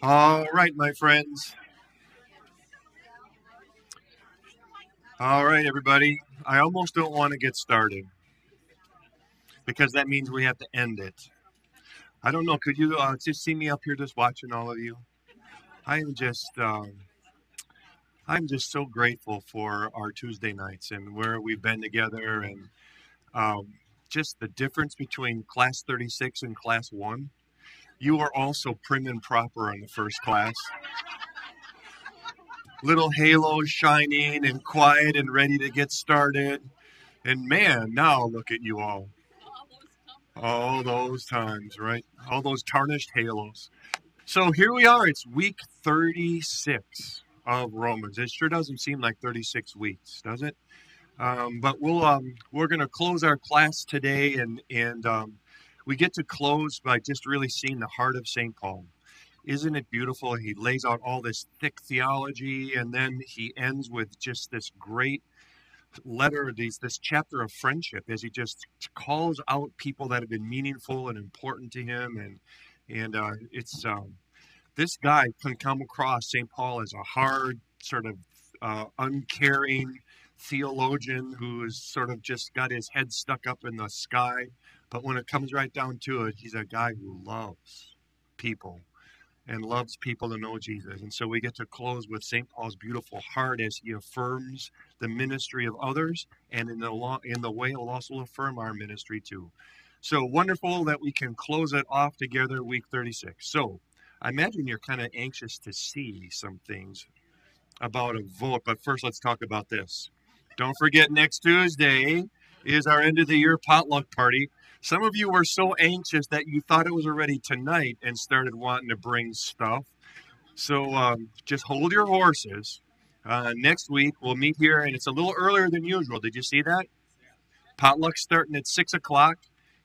All right, my friends. All right, everybody. I almost don't want to get started because that means we have to end it. I don't know. Could you uh, just see me up here, just watching all of you? I am just, um, I'm just so grateful for our Tuesday nights and where we've been together, and um, just the difference between class 36 and class one. You are also prim and proper in the first class. Little halos shining and quiet and ready to get started. And man, now look at you all. All those times, right? All those tarnished halos. So here we are. It's week 36 of Romans. It sure doesn't seem like 36 weeks, does it? Um, but we'll um, we're going to close our class today, and and um, we get to close by just really seeing the heart of St. Paul. Isn't it beautiful? He lays out all this thick theology, and then he ends with just this great letter, these this chapter of friendship, as he just calls out people that have been meaningful and important to him, and and uh, it's um, this guy can come across St. Paul as a hard, sort of uh, uncaring theologian who is sort of just got his head stuck up in the sky. But when it comes right down to it, he's a guy who loves people and loves people to know Jesus. And so we get to close with St. Paul's beautiful heart as he affirms the ministry of others, and in the law, in the way he'll also affirm our ministry too. So wonderful that we can close it off together, week 36. So I imagine you're kind of anxious to see some things about a vote, but first let's talk about this. Don't forget, next Tuesday is our end of the year potluck party. Some of you were so anxious that you thought it was already tonight and started wanting to bring stuff. So um, just hold your horses. Uh, next week we'll meet here, and it's a little earlier than usual. Did you see that? Potluck starting at six o'clock,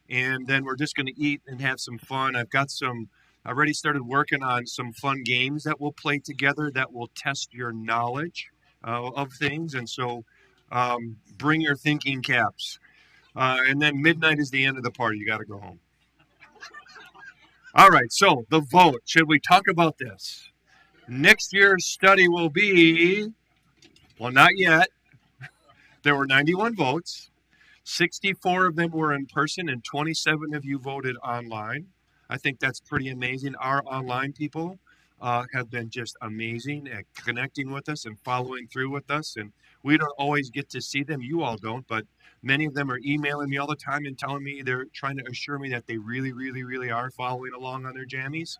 and then we're just going to eat and have some fun. I've got some. I already started working on some fun games that we'll play together that will test your knowledge uh, of things, and so um, bring your thinking caps. Uh, and then midnight is the end of the party. You got to go home. All right, so the vote. Should we talk about this? Next year's study will be, well, not yet. There were 91 votes. 64 of them were in person, and 27 of you voted online. I think that's pretty amazing. Our online people uh, have been just amazing at connecting with us and following through with us. And we don't always get to see them. You all don't, but many of them are emailing me all the time and telling me they're trying to assure me that they really, really, really are following along on their jammies.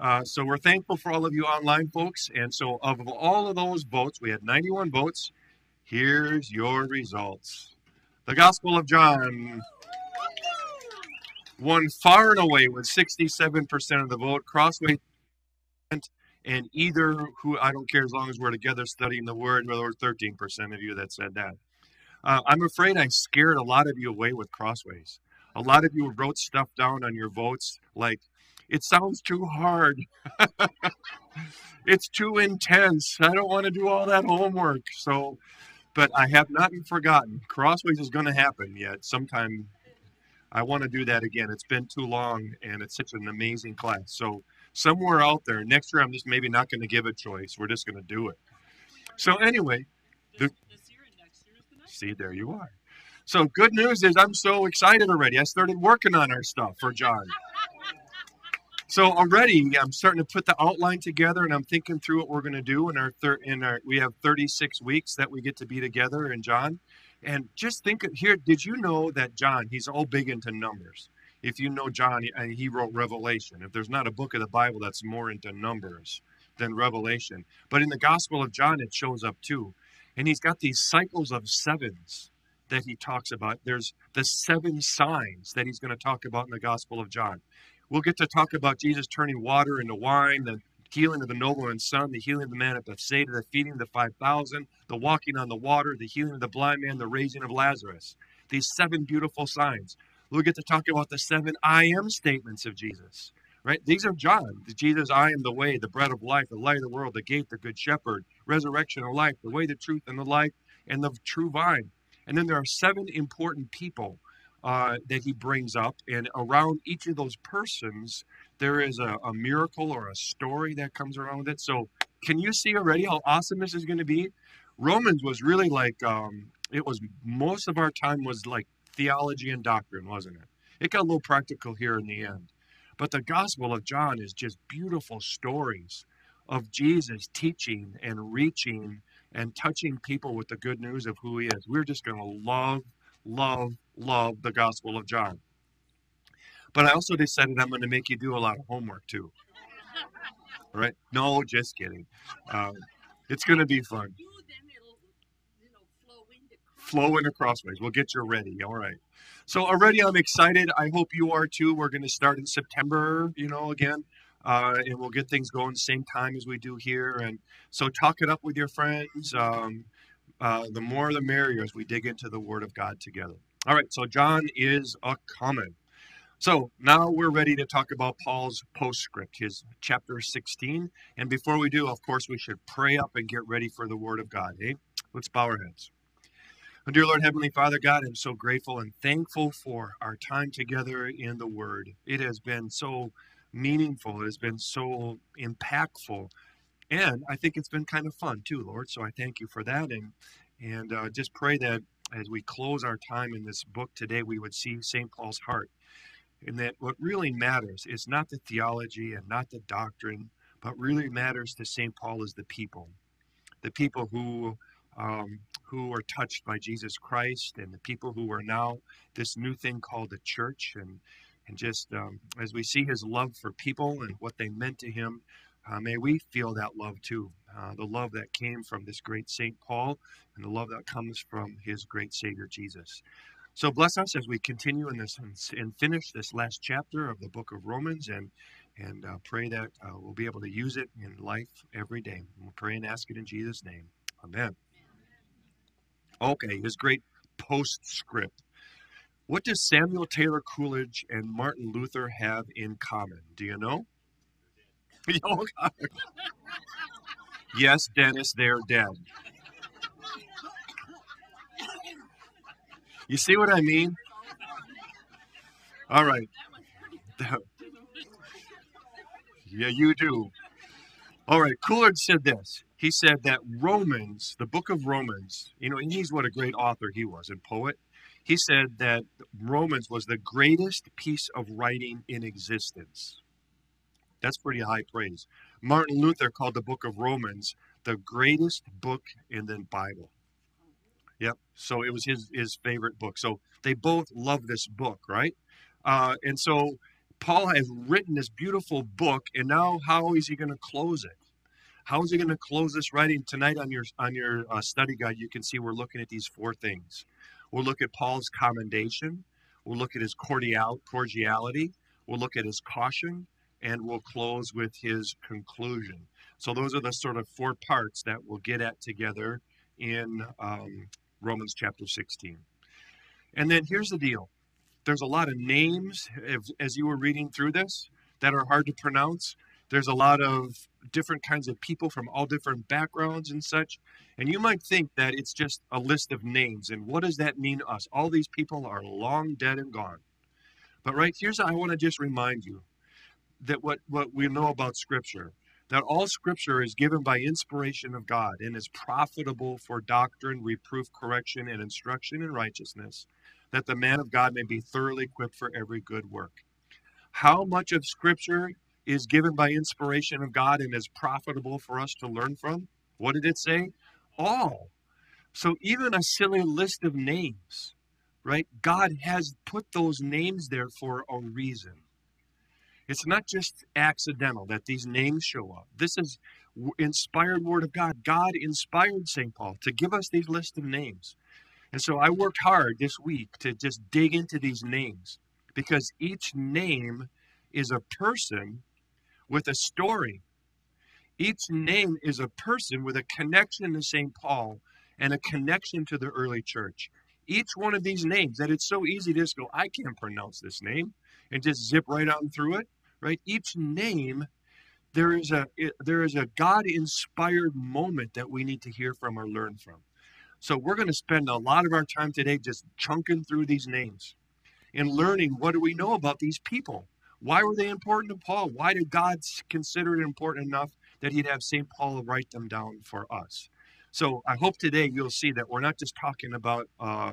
Uh, so we're thankful for all of you online folks. And so, of all of those votes, we had 91 votes. Here's your results. The Gospel of John won far and away with 67% of the vote. Crossway and either who I don't care as long as we're together studying the word, there were 13% of you that said that. Uh, I'm afraid I scared a lot of you away with crossways. A lot of you wrote stuff down on your votes like, it sounds too hard. it's too intense. I don't want to do all that homework. So, but I have not forgotten. Crossways is going to happen yet sometime. I want to do that again. It's been too long and it's such an amazing class. So, somewhere out there. Next year, I'm just maybe not going to give a choice. We're just going to do it. So anyway, the, see, there you are. So good news is I'm so excited already. I started working on our stuff for John. So already I'm starting to put the outline together, and I'm thinking through what we're going to do in our third. In our we have 36 weeks that we get to be together in John, and just think of here. Did you know that John? He's all big into numbers if you know John, and he wrote Revelation. If there's not a book of the Bible that's more into numbers than Revelation, but in the Gospel of John, it shows up too. And he's got these cycles of sevens that he talks about. There's the seven signs that he's going to talk about in the Gospel of John. We'll get to talk about Jesus turning water into wine, the healing of the nobleman's son, the healing of the man at Bethesda, the feeding of the 5,000, the walking on the water, the healing of the blind man, the raising of Lazarus. These seven beautiful signs. We'll get to talk about the seven I am statements of Jesus, right? These are John. Jesus, I am the way, the bread of life, the light of the world, the gate, the good shepherd, resurrection of life, the way, the truth, and the life, and the true vine. And then there are seven important people uh, that he brings up, and around each of those persons, there is a, a miracle or a story that comes around with it. So, can you see already how awesome this is going to be? Romans was really like um, it was most of our time was like theology and doctrine, wasn't it? It got a little practical here in the end. But the Gospel of John is just beautiful stories of Jesus teaching and reaching and touching people with the good news of who he is. We're just going to love, love, love the Gospel of John. But I also decided I'm going to make you do a lot of homework too. Right? No, just kidding. Um, it's going to be fun. Flow into crossways. We'll get you ready. All right. So already I'm excited. I hope you are too. We're going to start in September, you know, again. Uh, and we'll get things going the same time as we do here. And so talk it up with your friends. Um, uh, the more the merrier as we dig into the Word of God together. All right, so John is a common. So now we're ready to talk about Paul's postscript, his chapter 16. And before we do, of course, we should pray up and get ready for the Word of God. Eh? Let's bow our heads. Dear Lord, Heavenly Father, God, I'm so grateful and thankful for our time together in the Word. It has been so meaningful, it has been so impactful. And I think it's been kind of fun too, Lord. So I thank you for that. And, and uh, just pray that as we close our time in this book today, we would see St. Paul's heart. And that what really matters is not the theology and not the doctrine, but really matters to St. Paul is the people. The people who um, who are touched by Jesus Christ and the people who are now this new thing called the church. And, and just um, as we see his love for people and what they meant to him, uh, may we feel that love too. Uh, the love that came from this great St. Paul and the love that comes from his great Savior Jesus. So bless us as we continue in this and finish this last chapter of the book of Romans and and uh, pray that uh, we'll be able to use it in life every day. We'll pray and ask it in Jesus' name. Amen. Okay, his great postscript. What does Samuel Taylor Coleridge and Martin Luther have in common? Do you know? Yes, Dennis, they're dead. You see what I mean? All right. yeah, you do. All right, Coleridge said this he said that Romans, the book of Romans, you know, and he's what a great author he was and poet. He said that Romans was the greatest piece of writing in existence. That's pretty high praise. Martin Luther called the book of Romans the greatest book in the Bible. Yep. So it was his his favorite book. So they both love this book, right? Uh, and so Paul has written this beautiful book, and now how is he going to close it? How is he going to close this writing tonight on your on your uh, study guide? You can see we're looking at these four things. We'll look at Paul's commendation. We'll look at his cordial cordiality. We'll look at his caution, and we'll close with his conclusion. So those are the sort of four parts that we'll get at together in um, Romans chapter 16. And then here's the deal. There's a lot of names as you were reading through this that are hard to pronounce. There's a lot of different kinds of people from all different backgrounds and such. And you might think that it's just a list of names. And what does that mean to us? All these people are long dead and gone. But right here's I want to just remind you that what, what we know about Scripture, that all Scripture is given by inspiration of God and is profitable for doctrine, reproof, correction, and instruction in righteousness, that the man of God may be thoroughly equipped for every good work. How much of Scripture is given by inspiration of God and is profitable for us to learn from. What did it say? All. So even a silly list of names, right? God has put those names there for a reason. It's not just accidental that these names show up. This is inspired word of God. God inspired St. Paul to give us these list of names. And so I worked hard this week to just dig into these names because each name is a person with a story. Each name is a person with a connection to St. Paul and a connection to the early church. Each one of these names, that it's so easy to just go, I can't pronounce this name, and just zip right on through it, right? Each name, there is a there is a God-inspired moment that we need to hear from or learn from. So we're going to spend a lot of our time today just chunking through these names. and learning what do we know about these people? Why were they important to Paul? Why did God consider it important enough that he'd have St. Paul write them down for us? So I hope today you'll see that we're not just talking about uh,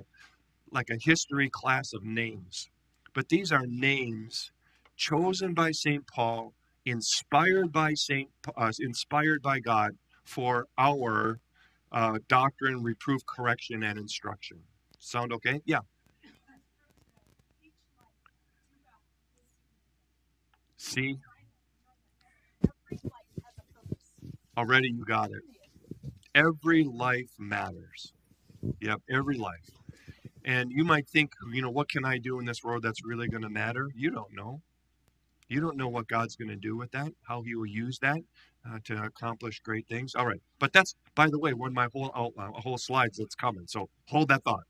like a history class of names, but these are names chosen by St. Paul, inspired by St. Uh, inspired by God for our uh, doctrine, reproof, correction, and instruction. Sound okay? Yeah. See? Already you got it. Every life matters. Yep, every life. And you might think, you know, what can I do in this world that's really going to matter? You don't know. You don't know what God's going to do with that, how He will use that uh, to accomplish great things. All right, but that's by the way one of my whole outline, a whole slides that's coming. So hold that thought.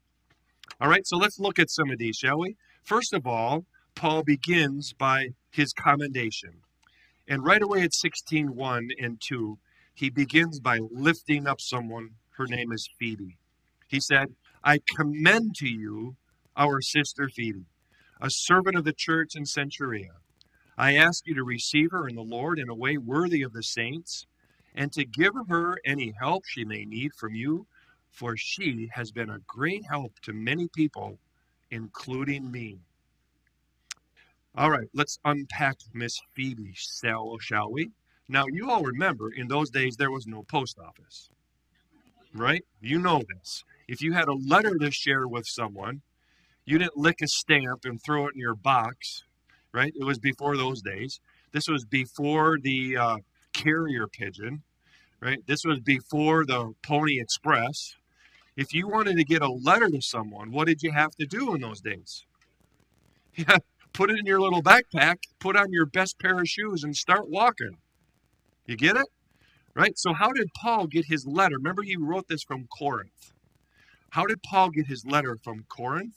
All right, so let's look at some of these, shall we? First of all, Paul begins by his commendation, and right away at 16:1 and 2, he begins by lifting up someone. Her name is Phoebe. He said, "I commend to you our sister Phoebe, a servant of the church in Cenchrea. I ask you to receive her in the Lord in a way worthy of the saints, and to give her any help she may need from you, for she has been a great help to many people, including me. All right, let's unpack Miss Phoebe's cell, shall we? Now, you all remember in those days there was no post office, right? You know this. If you had a letter to share with someone, you didn't lick a stamp and throw it in your box right? It was before those days. This was before the uh, carrier pigeon, right? This was before the Pony Express. If you wanted to get a letter to someone, what did you have to do in those days? Yeah, put it in your little backpack, put on your best pair of shoes, and start walking. You get it? Right? So, how did Paul get his letter? Remember, he wrote this from Corinth. How did Paul get his letter from Corinth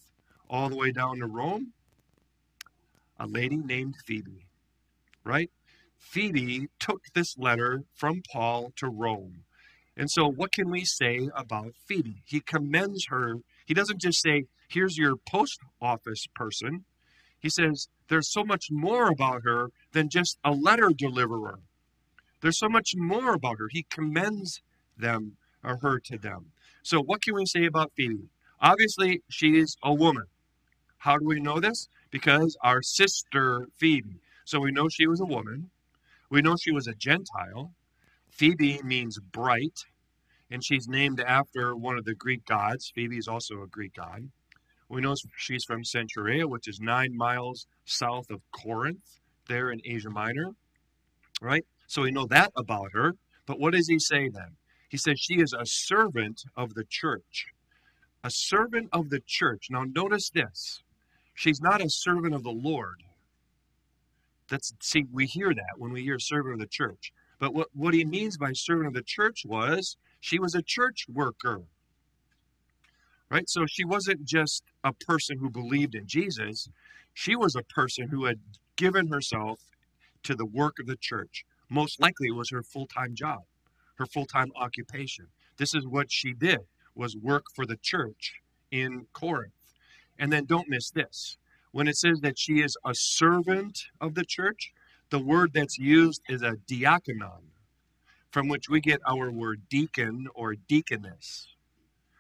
all the way down to Rome? a lady named Phoebe, right? Phoebe took this letter from Paul to Rome. And so, what can we say about Phoebe? He commends her. He doesn't just say, here's your post office person. He says, there's so much more about her than just a letter deliverer. There's so much more about her. He commends them or her to them. So, what can we say about Phoebe? Obviously, she's a woman. How do we know this? because our sister Phoebe, so we know she was a woman, we know she was a Gentile. Phoebe means bright, and she's named after one of the Greek gods. Phoebe is also a Greek god. We know she's from Cenchrea, which is nine miles south of Corinth, there in Asia Minor. Right? So we know that about her. But what does he say then? He says she is a servant of the church. A servant of the church. Now, notice this She's not a servant of the Lord. That's see, we hear that when we hear servant of the church. But what, what he means by servant of the church was she was a church worker. Right? So she wasn't just a person who believed in Jesus, she was a person who had given herself to the work of the church. Most likely it was her full-time job, her full-time occupation. This is what she did was work for the church in Corinth. And then don't miss this. When it says that she is a servant of the church, the word that's used is a diakonon, from which we get our word deacon or deaconess.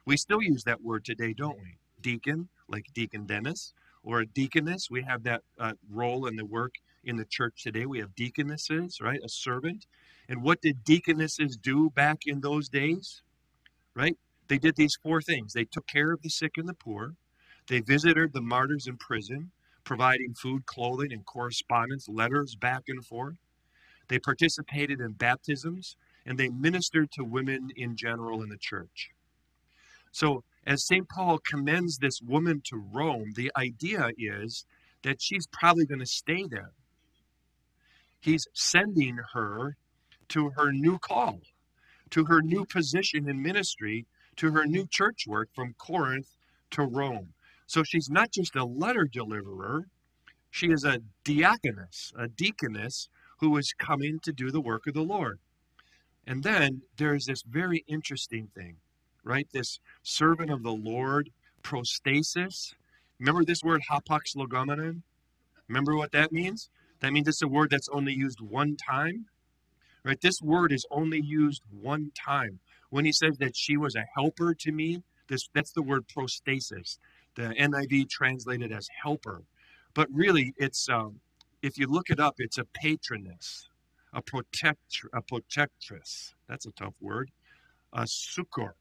We still use that word today, don't we? Deacon, like Deacon Dennis, or a deaconess. We have that uh, role in the work in the church today. We have deaconesses, right? A servant. And what did deaconesses do back in those days? Right? They did these four things they took care of the sick and the poor, they visited the martyrs in prison, providing food, clothing, and correspondence, letters back and forth. They participated in baptisms, and they ministered to women in general in the church. So, as St. Paul commends this woman to Rome, the idea is that she's probably going to stay there. He's sending her to her new call, to her new position in ministry, to her new church work from Corinth to Rome. So she's not just a letter deliverer, she is a diaconess, a deaconess who is coming to do the work of the Lord. And then there's this very interesting thing, right? This servant of the Lord, prostasis. Remember this word hapax legomenon? Remember what that means? That means it's a word that's only used one time. Right? This word is only used one time. When he says that she was a helper to me, this that's the word prostasis. The NIV translated as helper. But really, it's um, if you look it up, it's a patroness, a protect, a protectress. That's a tough word. A succor,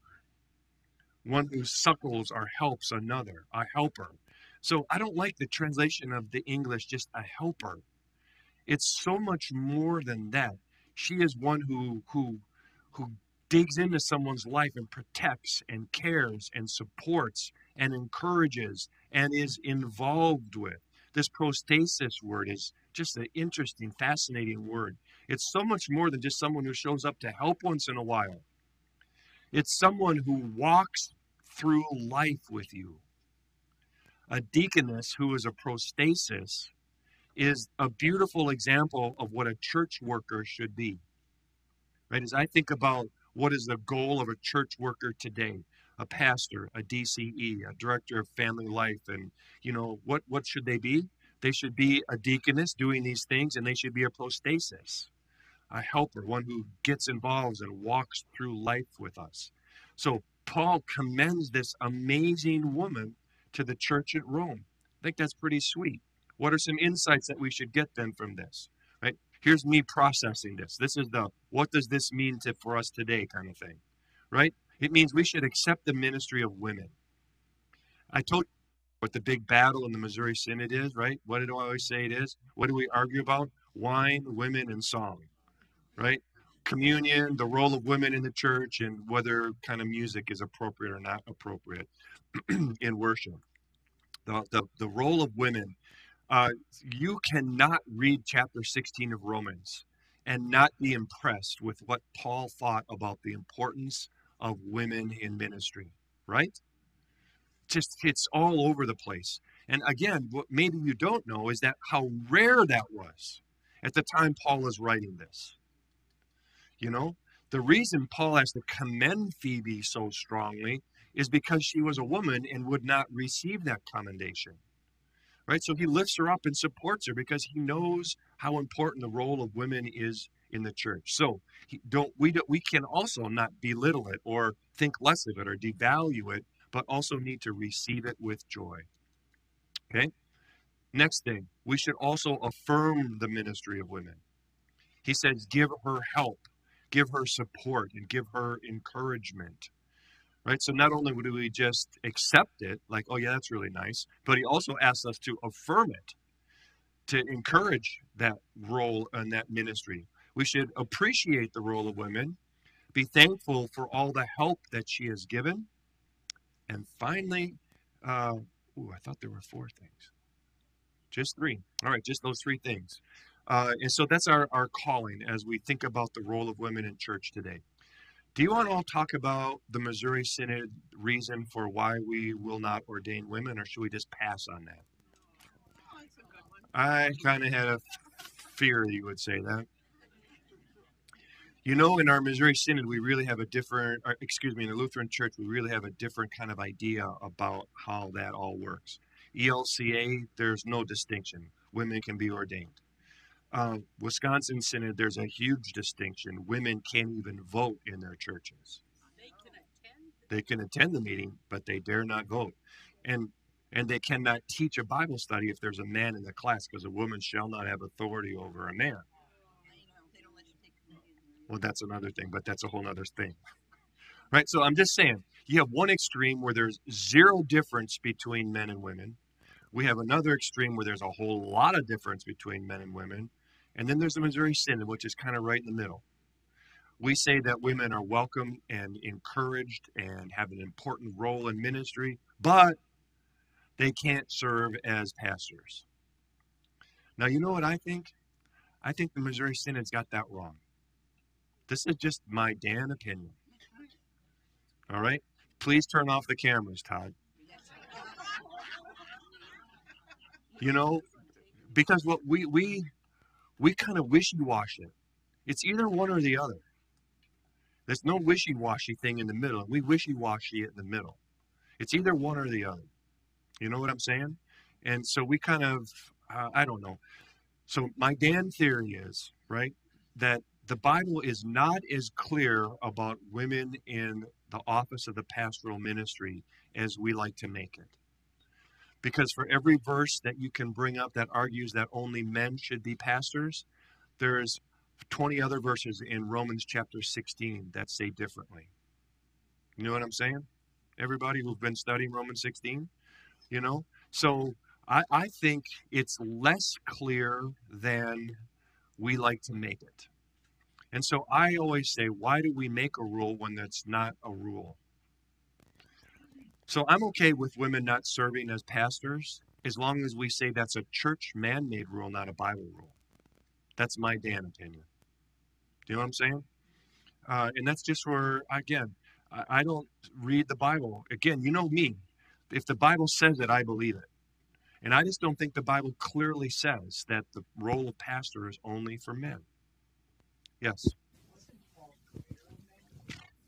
one who suckles or helps another, a helper. So I don't like the translation of the English just a helper. It's so much more than that. She is one who who who digs into someone's life and protects and cares and supports and encourages and is involved with. This prostasis word is just an interesting, fascinating word. It's so much more than just someone who shows up to help once in a while. It's someone who walks through life with you. A deaconess who is a prostasis is a beautiful example of what a church worker should be. Right? As I think about what is the goal of a church worker today, a pastor, a DCE, a director of family life, and you know what what should they be? They should be a deaconess doing these things, and they should be a prostasis, a helper, one who gets involved and walks through life with us. So Paul commends this amazing woman to the church at Rome. I think that's pretty sweet. What are some insights that we should get then from this? Right? Here's me processing this. This is the what does this mean to for us today kind of thing. Right? It means we should accept the ministry of women. I told you what the big battle in the Missouri Synod is, right? What do I always say it is? What do we argue about? Wine, women, and song, right? Communion, the role of women in the church, and whether kind of music is appropriate or not appropriate in worship. The, the, the role of women. Uh, you cannot read chapter 16 of Romans and not be impressed with what Paul thought about the importance of women in ministry, right? Just it's all over the place. And again, what maybe you don't know is that how rare that was at the time Paul is writing this. You know, the reason Paul has to commend Phoebe so strongly is because she was a woman and would not receive that commendation. Right? So he lifts her up and supports her because he knows how important the role of women is in the church. So he, don't we don't, we can also not belittle it or think less of it or devalue it, but also need to receive it with joy. Okay? Next thing, we should also affirm the ministry of women. He says, give her help, give her support, and give her encouragement. Right? So not only do we just accept it, like, oh, yeah, that's really nice, but he also asks us to affirm it, to encourage that role and that ministry. We should appreciate the role of women, be thankful for all the help that she has given. And finally, uh, ooh, I thought there were four things. Just three. All right, just those three things. Uh, and so that's our, our calling as we think about the role of women in church today. Do you want to all talk about the Missouri Synod reason for why we will not ordain women, or should we just pass on that? I kind of had a fear you would say that. You know, in our Missouri Synod, we really have a different, excuse me, in the Lutheran Church, we really have a different kind of idea about how that all works. ELCA, there's no distinction. Women can be ordained. Uh, Wisconsin Synod, there's a huge distinction. Women can't even vote in their churches. They can attend. They can attend the meeting, but they dare not vote. And and they cannot teach a Bible study if there's a man in the class, because a woman shall not have authority over a man. They don't, they don't let you take communion. Well, that's another thing, but that's a whole other thing. Right? So I'm just saying, you have one extreme where there's zero difference between men and women. We have another extreme where there's a whole lot of difference between men and women. And then there's the Missouri Synod, which is kind of right in the middle. We say that women are welcome and encouraged and have an important role in ministry, but they can't serve as pastors. Now, you know what I think? I think the Missouri Synod's got that wrong. This is just my Dan opinion. All right? Please turn off the cameras, Todd. You know, because what we we we kind of wishy-washy it. It's either one or the other. There's no wishy-washy thing in the middle. We wishy-washy it in the middle. It's either one or the other. You know what I'm saying? And so we kind of, uh, I don't know. So my Dan theory is, right, that the Bible is not as clear about women in the office of the pastoral ministry as we like to make it. Because for every verse that you can bring up that argues that only men should be pastors, there's 20 other verses in Romans chapter 16 that say differently. You know what I'm saying? Everybody who's been studying Romans 16, you know? So I, I think it's less clear than we like to make it. And so I always say, why do we make a rule when that's not a rule? So I'm okay with women not serving as pastors as long as we say that's a church man made rule, not a Bible rule. That's my Dan opinion. Do you know what I'm saying? Uh, and that's just where, again, I, I don't read the Bible. Again, you know me. If the Bible says it, I believe it. And I just don't think the Bible clearly says that the role of pastor is only for men. Yes.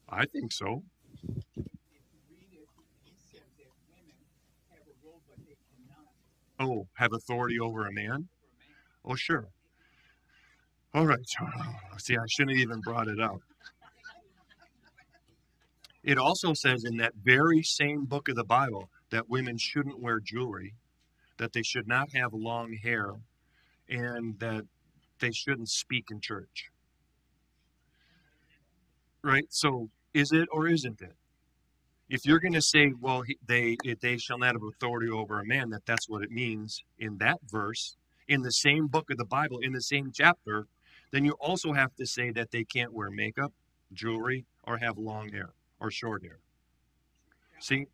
I think so. Oh, have authority over a man? Oh, sure. All right. Uh, see, I shouldn't even brought it up. It also says in that very same book of the Bible that women shouldn't wear jewelry, that they should not have long hair, and that they shouldn't speak in church. Right? So, is it or isn't it? If you're going to say, well, they they shall not have authority over a man, that that's what it means in that verse, in the same book of the Bible, in the same chapter, then you also have to say that they can't wear makeup, jewelry, or have long hair or short hair. See?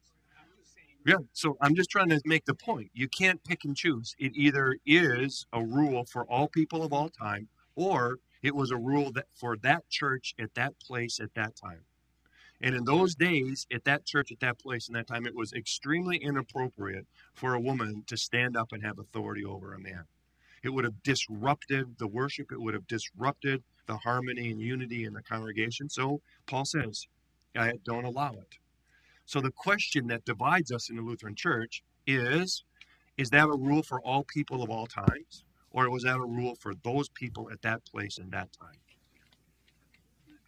Yeah, so I'm just trying to make the point. You can't pick and choose. It either is a rule for all people of all time, or it was a rule that for that church at that place at that time. And in those days, at that church, at that place, in that time, it was extremely inappropriate for a woman to stand up and have authority over a man. It would have disrupted the worship, it would have disrupted the harmony and unity in the congregation. So Paul says, I don't allow it. So the question that divides us in the Lutheran Church is is that a rule for all people of all times? Or was that a rule for those people at that place and that time?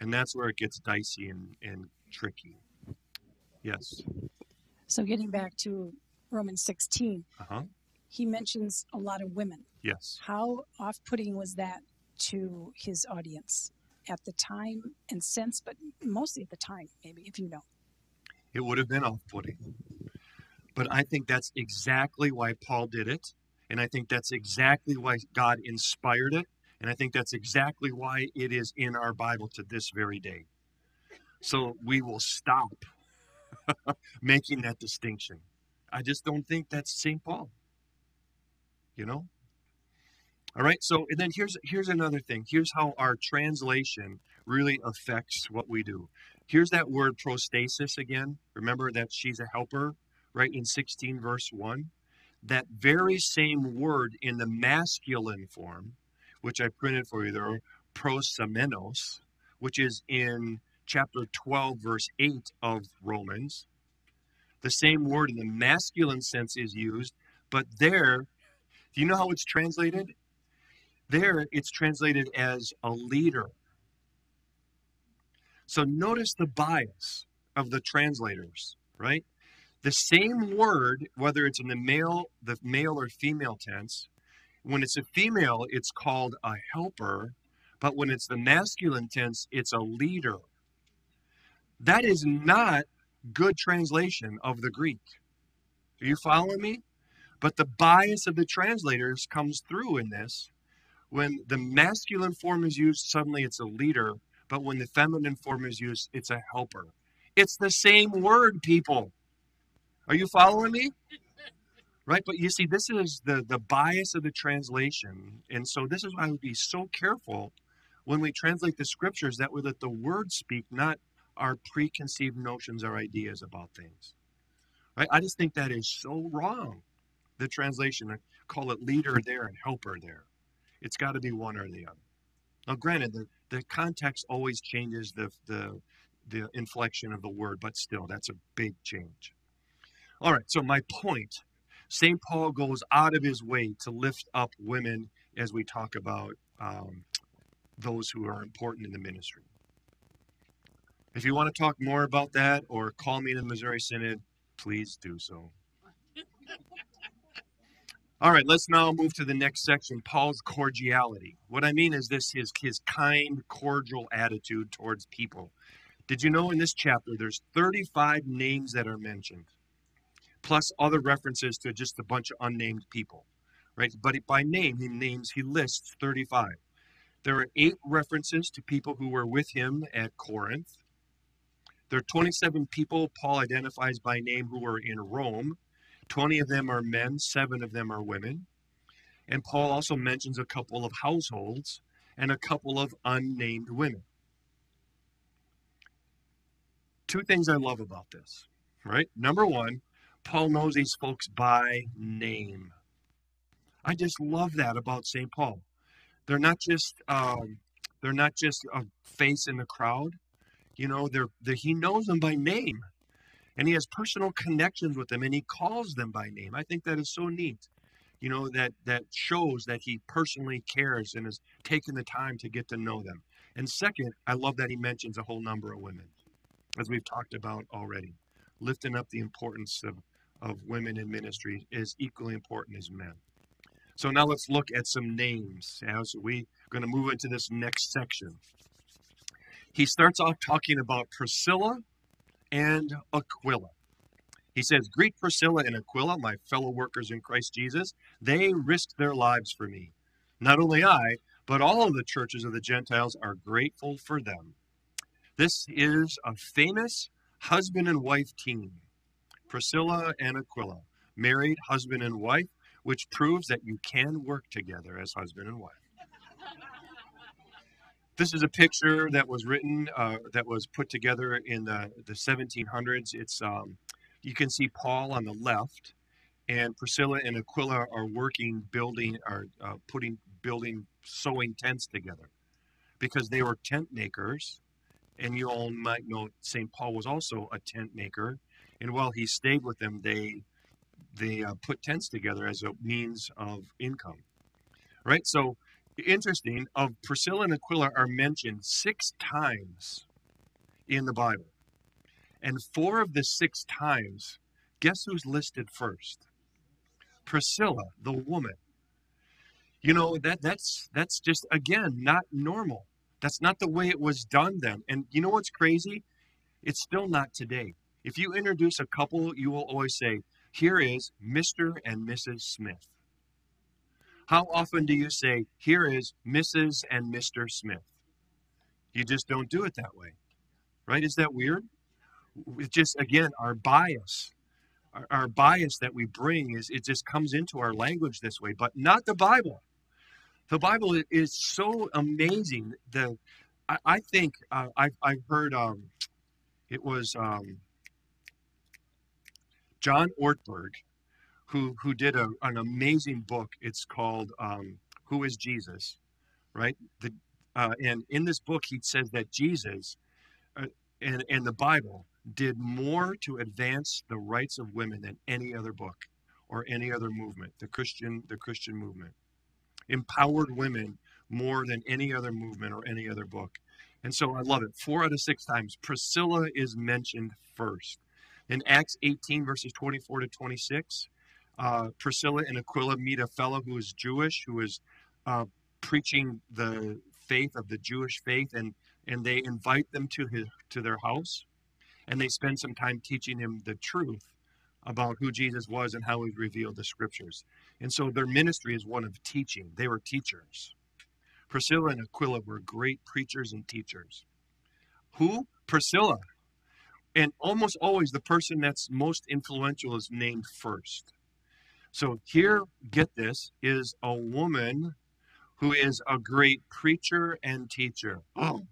And that's where it gets dicey and, and tricky. Yes. So getting back to Romans 16, uh-huh. he mentions a lot of women. Yes. How off putting was that to his audience at the time and since, but mostly at the time, maybe, if you know? It would have been off putting. But I think that's exactly why Paul did it. And I think that's exactly why God inspired it. And I think that's exactly why it is in our Bible to this very day. So we will stop making that distinction. I just don't think that's St. Paul. You know? All right, so and then here's here's another thing. Here's how our translation really affects what we do. Here's that word prostasis again. Remember that she's a helper, right? In 16 verse 1. That very same word in the masculine form, which I printed for you there, proistamenos, which is in chapter 12 verse 8 of Romans. The same word in the masculine sense is used, but there, do you know how it's translated? There, it's translated as a leader. So notice the bias of the translators, right? The same word, whether it's in the male, the male or female tense, when it's a female, it's called a helper, but when it's the masculine tense, it's a leader. That is not good translation of the Greek. Are you following me? But the bias of the translators comes through in this. When the masculine form is used, suddenly it's a leader, but when the feminine form is used, it's a helper. It's the same word, people. Are you following me? Right? But you see, this is the, the bias of the translation. And so this is why I would be so careful when we translate the scriptures that we let the word speak, not our preconceived notions or ideas about things. Right? I just think that is so wrong. The translation, call it leader there and helper there. It's got to be one or the other. Now, granted, the, the context always changes the, the, the inflection of the word, but still, that's a big change. All right, so my point St. Paul goes out of his way to lift up women as we talk about um, those who are important in the ministry. If you want to talk more about that or call me in the Missouri Synod, please do so. All right, let's now move to the next section Paul's cordiality. What I mean is this his, his kind, cordial attitude towards people. Did you know in this chapter there's 35 names that are mentioned, plus other references to just a bunch of unnamed people, right? But by name, he names, he lists 35. There are eight references to people who were with him at Corinth. There are 27 people Paul identifies by name who were in Rome. 20 of them are men, seven of them are women. And Paul also mentions a couple of households and a couple of unnamed women. Two things I love about this, right? Number one, Paul knows these folks by name. I just love that about St. Paul. They're not just um, they're not just a face in the crowd. You know, they're, they're he knows them by name and he has personal connections with them and he calls them by name i think that is so neat you know that that shows that he personally cares and has taken the time to get to know them and second i love that he mentions a whole number of women as we've talked about already lifting up the importance of, of women in ministry is equally important as men so now let's look at some names as we're going to move into this next section he starts off talking about priscilla and Aquila. He says, Greet Priscilla and Aquila, my fellow workers in Christ Jesus. They risked their lives for me. Not only I, but all of the churches of the Gentiles are grateful for them. This is a famous husband and wife team Priscilla and Aquila, married husband and wife, which proves that you can work together as husband and wife. This is a picture that was written, uh, that was put together in the, the 1700s. It's um, you can see Paul on the left, and Priscilla and Aquila are working, building, are uh, putting, building, sewing tents together, because they were tent makers, and you all might know St. Paul was also a tent maker, and while he stayed with them, they they uh, put tents together as a means of income, right? So interesting of Priscilla and Aquila are mentioned six times in the Bible. And four of the six times, guess who's listed first? Priscilla, the woman. You know, that that's that's just again not normal. That's not the way it was done then. And you know what's crazy? It's still not today. If you introduce a couple, you will always say, here is Mr. and Mrs. Smith. How often do you say, here is Mrs. and Mr. Smith? You just don't do it that way, right? Is that weird? It's just, again, our bias. Our, our bias that we bring is it just comes into our language this way, but not the Bible. The Bible is so amazing. The I, I think uh, I've, I've heard um, it was um, John Ortberg who who did a, an amazing book. It's called um, "Who Is Jesus," right? The uh, and in this book, he says that Jesus uh, and and the Bible did more to advance the rights of women than any other book or any other movement. The Christian the Christian movement empowered women more than any other movement or any other book. And so I love it. Four out of six times, Priscilla is mentioned first. In Acts 18, verses 24 to 26, uh, Priscilla and Aquila meet a fellow who is Jewish, who is uh, preaching the faith of the Jewish faith, and and they invite them to his to their house, and they spend some time teaching him the truth about who Jesus was and how he revealed the scriptures. And so their ministry is one of teaching. They were teachers. Priscilla and Aquila were great preachers and teachers. Who? Priscilla. And almost always the person that's most influential is named first. So here, get this, is a woman who is a great preacher and teacher. Oh.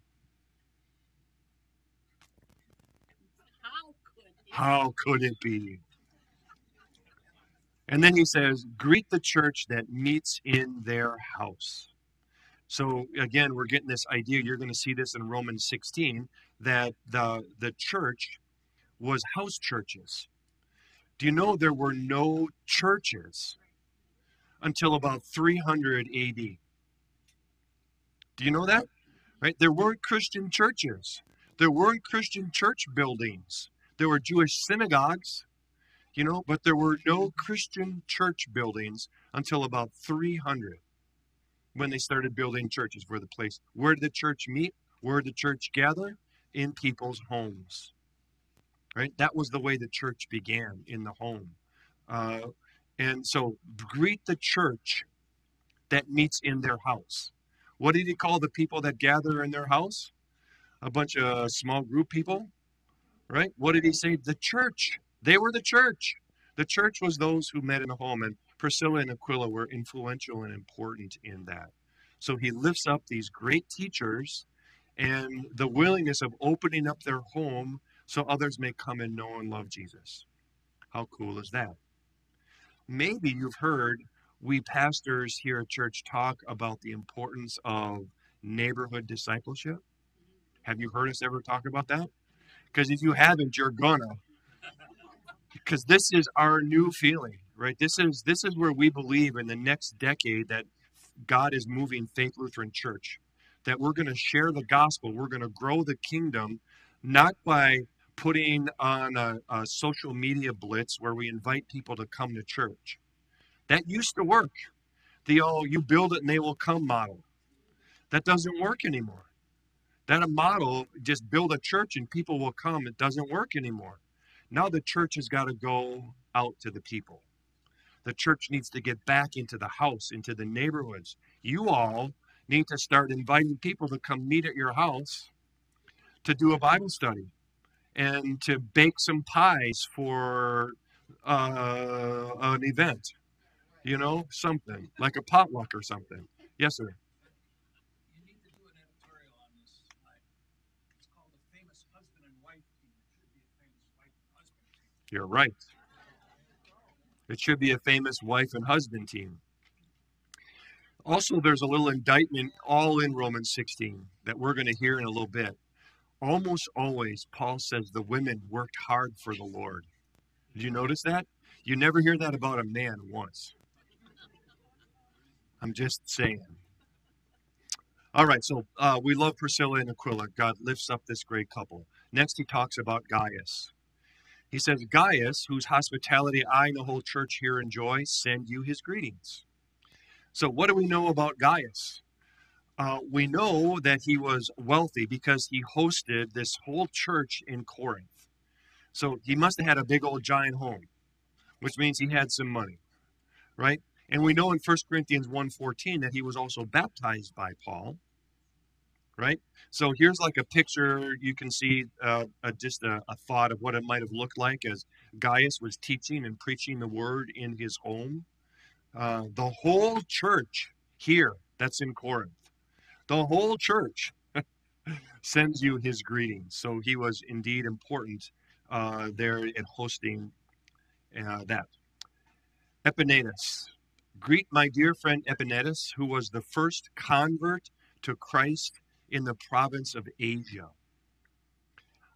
How could it? How could it be? And then he says, greet the church that meets in their house. So again, we're getting this idea. You're going to see this in Romans 16 that the the church was house churches Do you know there were no churches until about 300 AD? Do you know that? Right? There weren't Christian churches. There weren't Christian church buildings. There were Jewish synagogues, you know, but there were no Christian church buildings until about 300 when they started building churches for the place. Where did the church meet? Where did the church gather? In people's homes. Right? That was the way the church began in the home. Uh, and so greet the church that meets in their house. What did he call the people that gather in their house? A bunch of small group people, right? What did he say? The church. They were the church. The church was those who met in the home, and Priscilla and Aquila were influential and important in that. So he lifts up these great teachers and the willingness of opening up their home so others may come and know and love Jesus. How cool is that? Maybe you've heard we pastors here at church talk about the importance of neighborhood discipleship. Have you heard us ever talk about that? Because if you haven't, you're gonna. Because this is our new feeling, right? This is this is where we believe in the next decade that God is moving Faith Lutheran Church. That we're going to share the gospel, we're going to grow the kingdom, not by putting on a, a social media blitz where we invite people to come to church that used to work. The oh, you build it and they will come model. That doesn't work anymore. That a model, just build a church and people will come, it doesn't work anymore. Now the church has got to go out to the people. The church needs to get back into the house, into the neighborhoods. You all need to start inviting people to come meet at your house to do a Bible study and to bake some pies for uh, an event you know, something like a potluck or something. Yes, sir. You need to do an editorial on this. It's called the famous husband and wife team. It should be a famous wife and husband team. You're right. It should be a famous wife and husband team. Also, there's a little indictment all in Romans 16 that we're going to hear in a little bit. Almost always, Paul says the women worked hard for the Lord. Did you notice that? You never hear that about a man once. I'm just saying. All right, so uh, we love Priscilla and Aquila. God lifts up this great couple. Next, he talks about Gaius. He says, Gaius, whose hospitality I and the whole church here enjoy, send you his greetings. So, what do we know about Gaius? Uh, we know that he was wealthy because he hosted this whole church in Corinth. So, he must have had a big old giant home, which means he had some money, right? And we know in 1 Corinthians 1:14 that he was also baptized by Paul. Right? So here's like a picture you can see uh, a, just a, a thought of what it might have looked like as Gaius was teaching and preaching the word in his home. Uh, the whole church here that's in Corinth, the whole church sends you his greetings. So he was indeed important uh, there in hosting uh, that. Epenetus, Greet my dear friend Epenetus, who was the first convert to Christ in the province of Asia.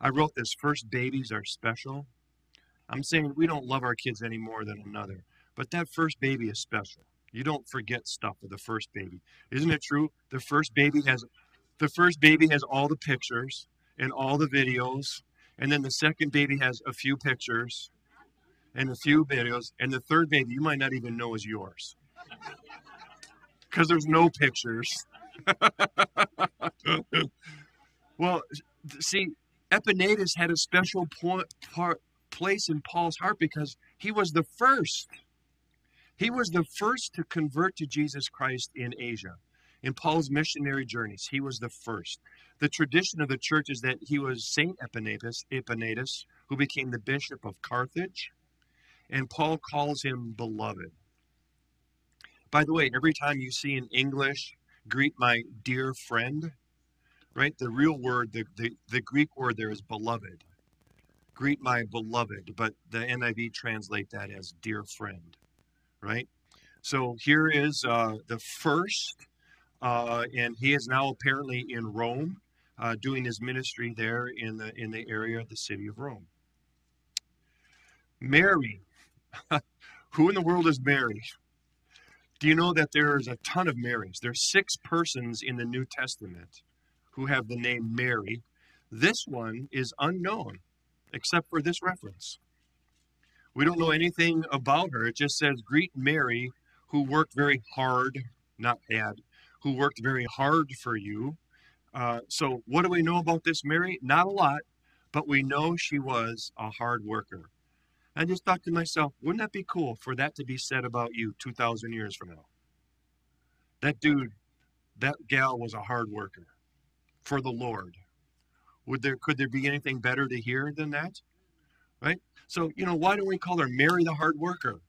I wrote this first babies are special. I'm saying we don't love our kids any more than another, but that first baby is special. You don't forget stuff with the first baby. Isn't it true? The first baby has the first baby has all the pictures and all the videos, and then the second baby has a few pictures and a few videos, and the third baby you might not even know is yours because there's no pictures. well, see, Epenetus had a special point, part, place in Paul's heart because he was the first. He was the first to convert to Jesus Christ in Asia. In Paul's missionary journeys, he was the first. The tradition of the church is that he was Saint Epenetus, who became the bishop of Carthage, and Paul calls him beloved. By the way, every time you see in English, greet my dear friend, right? The real word, the, the, the Greek word there is beloved. Greet my beloved, but the NIV translate that as dear friend, right? So here is uh, the first, uh, and he is now apparently in Rome, uh, doing his ministry there in the in the area of the city of Rome. Mary, Who in the world is Mary? Do you know that there's a ton of Marys? There's six persons in the New Testament who have the name Mary. This one is unknown, except for this reference. We don't know anything about her. It just says, Greet Mary, who worked very hard, not had, who worked very hard for you. Uh, so, what do we know about this Mary? Not a lot, but we know she was a hard worker. I just thought to myself, wouldn't that be cool for that to be said about you 2,000 years from now? That dude, that gal was a hard worker for the Lord. Would there could there be anything better to hear than that? Right? So, you know, why don't we call her Mary the hard worker?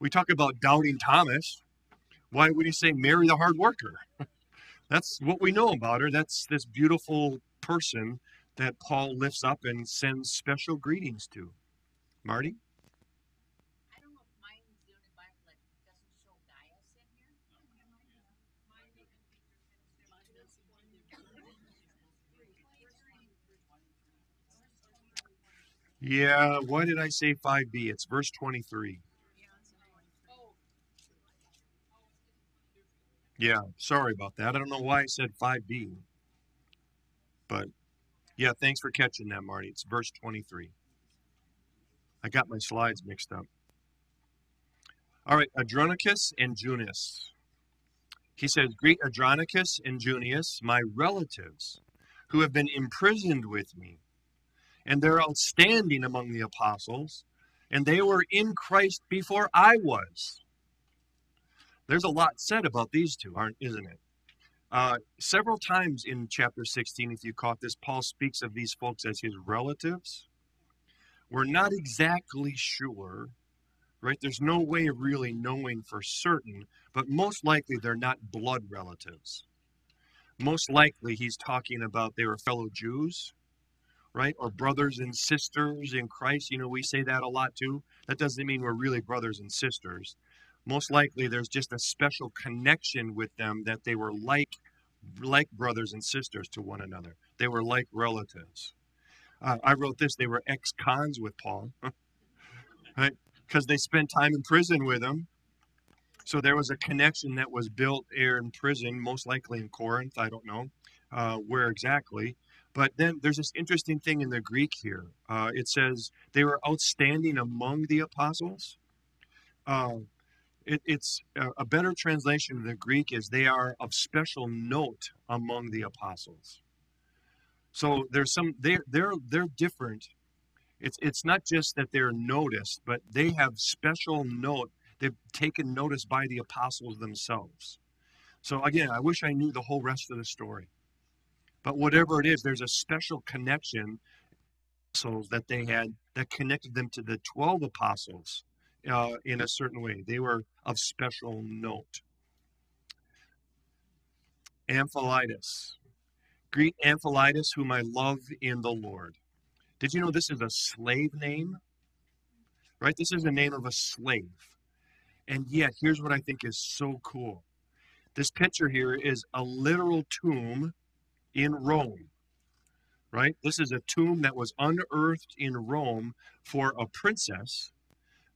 We talk about doubting Thomas. Why would he say Mary the hard worker? That's what we know about her. That's this beautiful person that Paul lifts up and sends special greetings to. Marty? I don't know if mine is the only Bible that doesn't show Gaius in here. Yeah, why did I say 5b? It's verse 23. Oh, Yeah, sorry about that. I don't know why I said 5b. But yeah, thanks for catching that, Marty. It's verse 23. I got my slides mixed up. All right, Andronicus and Junius. He says, Greet Andronicus and Junius, my relatives, who have been imprisoned with me, and they're outstanding among the apostles, and they were in Christ before I was. There's a lot said about these two, aren't isn't it? Uh, several times in chapter 16, if you caught this, Paul speaks of these folks as his relatives. We're not exactly sure, right? There's no way of really knowing for certain, but most likely they're not blood relatives. Most likely he's talking about they were fellow Jews, right? Or brothers and sisters in Christ. You know, we say that a lot too. That doesn't mean we're really brothers and sisters most likely there's just a special connection with them that they were like like brothers and sisters to one another they were like relatives uh, i wrote this they were ex-cons with paul right because they spent time in prison with him so there was a connection that was built there in prison most likely in corinth i don't know uh, where exactly but then there's this interesting thing in the greek here uh, it says they were outstanding among the apostles uh, it, it's a, a better translation of the Greek is they are of special note among the apostles. So there's some they're they're they're different. It's it's not just that they're noticed, but they have special note. They've taken notice by the apostles themselves. So again, I wish I knew the whole rest of the story. But whatever it is, there's a special connection souls that they had that connected them to the 12 apostles uh, in a certain way. They were of special note. Amphilitus. Greet Amphilitus, whom I love in the Lord. Did you know this is a slave name? Right? This is the name of a slave. And yet, here's what I think is so cool. This picture here is a literal tomb in Rome. Right? This is a tomb that was unearthed in Rome for a princess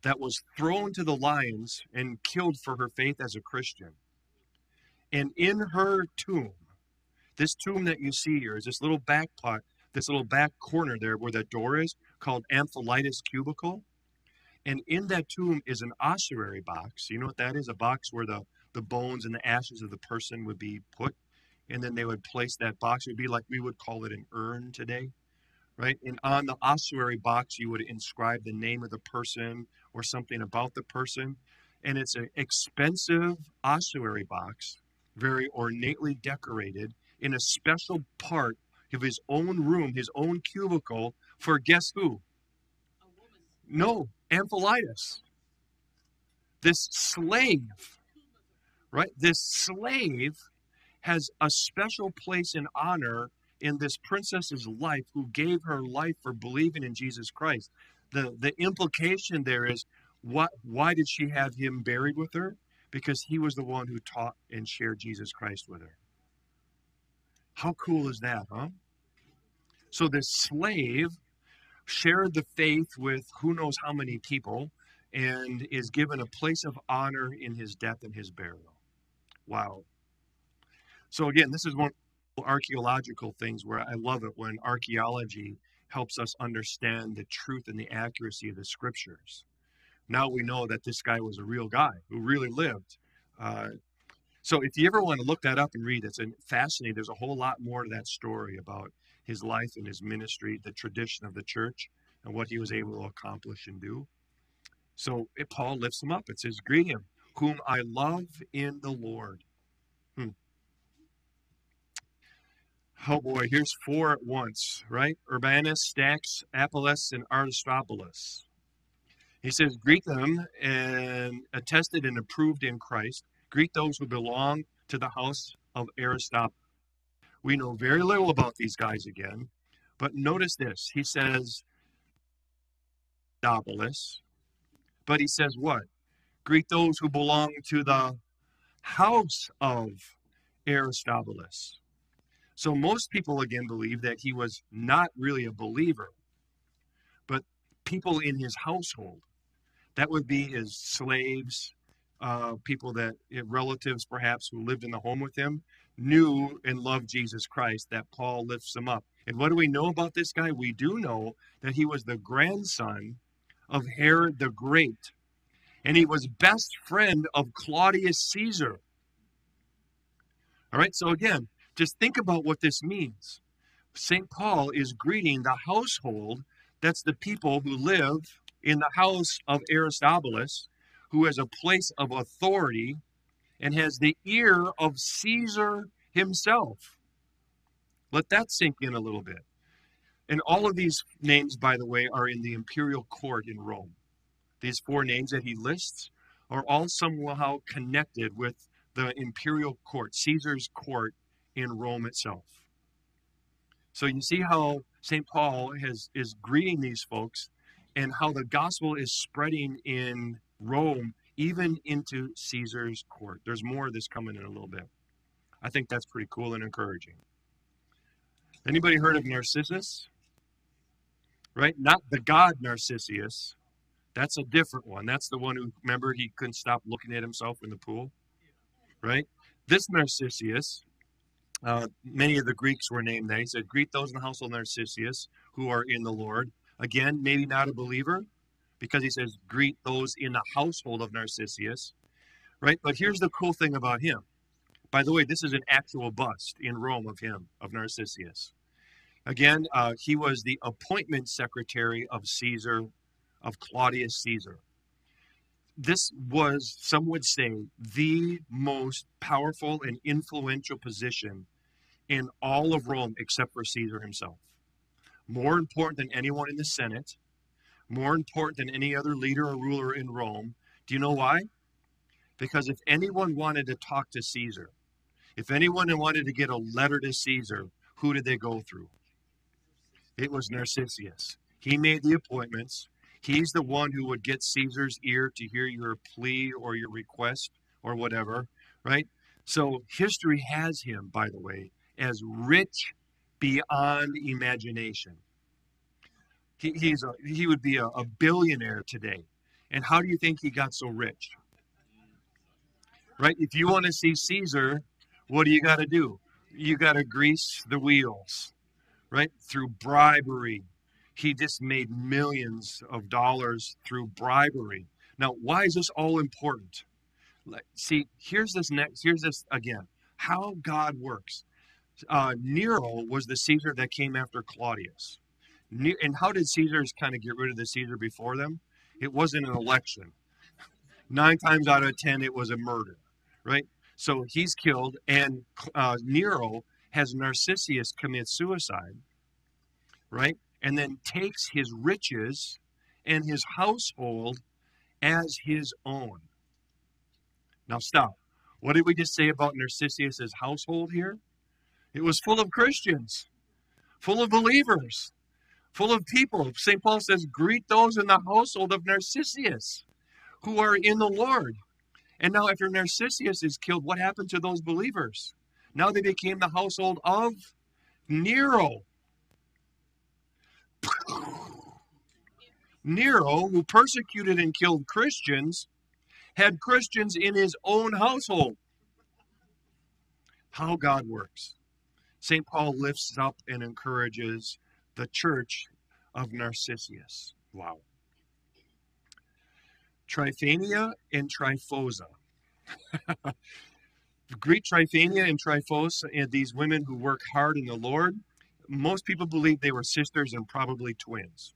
that was thrown to the lions and killed for her faith as a Christian. And in her tomb, this tomb that you see here is this little back pot, this little back corner there where that door is called Amphilitus cubicle. And in that tomb is an ossuary box. You know what that is? A box where the, the bones and the ashes of the person would be put. And then they would place that box. It would be like we would call it an urn today right? And on the ossuary box, you would inscribe the name of the person or something about the person. And it's an expensive ossuary box, very ornately decorated, in a special part of his own room, his own cubicle, for guess who? a woman. No, Amphilitus. This slave, right? This slave has a special place in honor in this princess's life who gave her life for believing in Jesus Christ. The the implication there is what why did she have him buried with her? Because he was the one who taught and shared Jesus Christ with her. How cool is that, huh? So this slave shared the faith with who knows how many people and is given a place of honor in his death and his burial. Wow. So, again, this is one archaeological things where I love it when archaeology helps us understand the truth and the accuracy of the scriptures. Now we know that this guy was a real guy who really lived. Uh, so if you ever want to look that up and read, it's fascinating. There's a whole lot more to that story about his life and his ministry, the tradition of the church, and what he was able to accomplish and do. So it, Paul lifts him up. It says, Greet him, whom I love in the Lord. Oh boy, here's four at once, right? Urbanus, Stachys, Apelles, and Aristobulus. He says, Greet them and attested and approved in Christ. Greet those who belong to the house of Aristobulus. We know very little about these guys again, but notice this. He says, Aristobulus, but he says what? Greet those who belong to the house of Aristobulus. So most people again believe that he was not really a believer, but people in his household. That would be his slaves, uh, people that eh, relatives perhaps who lived in the home with him knew and loved Jesus Christ. That Paul lifts them up. And what do we know about this guy? We do know that he was the grandson of Herod the Great, and he was best friend of Claudius Caesar. All right, so again, just think about what this means. St. Paul is greeting the household that's the people who live in the house of Aristobulus, who has a place of authority and has the ear of Caesar himself. Let that sink in a little bit. And all of these names, by the way, are in the imperial court in Rome. These four names that he lists are all somehow connected with the imperial court, Caesar's court in Rome itself. So you see how St. Paul has, is greeting these folks and how the gospel is spreading in Rome, even into Caesar's court. There's more of this coming in a little bit. I think that's pretty cool and encouraging. Anybody heard of Narcissus? Right? Not the god Narcissus. That's a different one. That's the one who, remember, he couldn't stop looking at himself in the pool. Right? This Narcissus uh, many of the Greeks were named there. He said, Greet those in the household of Narcissus who are in the Lord. Again, maybe not a believer, because he says, Greet those in the household of Narcissus. Right? But here's the cool thing about him. By the way, this is an actual bust in Rome of him, of Narcissus. Again, uh, he was the appointment secretary of Caesar, of Claudius Caesar. This was, some would say, the most powerful and influential position in all of Rome except for Caesar himself. More important than anyone in the Senate, more important than any other leader or ruler in Rome. Do you know why? Because if anyone wanted to talk to Caesar, if anyone wanted to get a letter to Caesar, who did they go through? It was Narcissus. He made the appointments. He's the one who would get Caesar's ear to hear your plea or your request or whatever, right? So history has him, by the way, as rich beyond imagination. He, he's a, he would be a, a billionaire today. And how do you think he got so rich? Right? If you want to see Caesar, what do you got to do? You got to grease the wheels, right? Through bribery. He just made millions of dollars through bribery. Now, why is this all important? See, here's this next, here's this again how God works uh, Nero was the Caesar that came after Claudius. And how did Caesars kind of get rid of the Caesar before them? It wasn't an election. Nine times out of ten, it was a murder, right? So he's killed, and uh, Nero has Narcissus commit suicide, right? And then takes his riches and his household as his own. Now, stop. What did we just say about Narcissus' household here? It was full of Christians, full of believers, full of people. St. Paul says, Greet those in the household of Narcissus who are in the Lord. And now, after Narcissus is killed, what happened to those believers? Now they became the household of Nero. Nero, who persecuted and killed Christians, had Christians in his own household. How God works. St. Paul lifts up and encourages the church of Narcissus. Wow. Tryphania and Tryphosa. Greek Tryphania and Tryphosa, and these women who work hard in the Lord, most people believe they were sisters and probably twins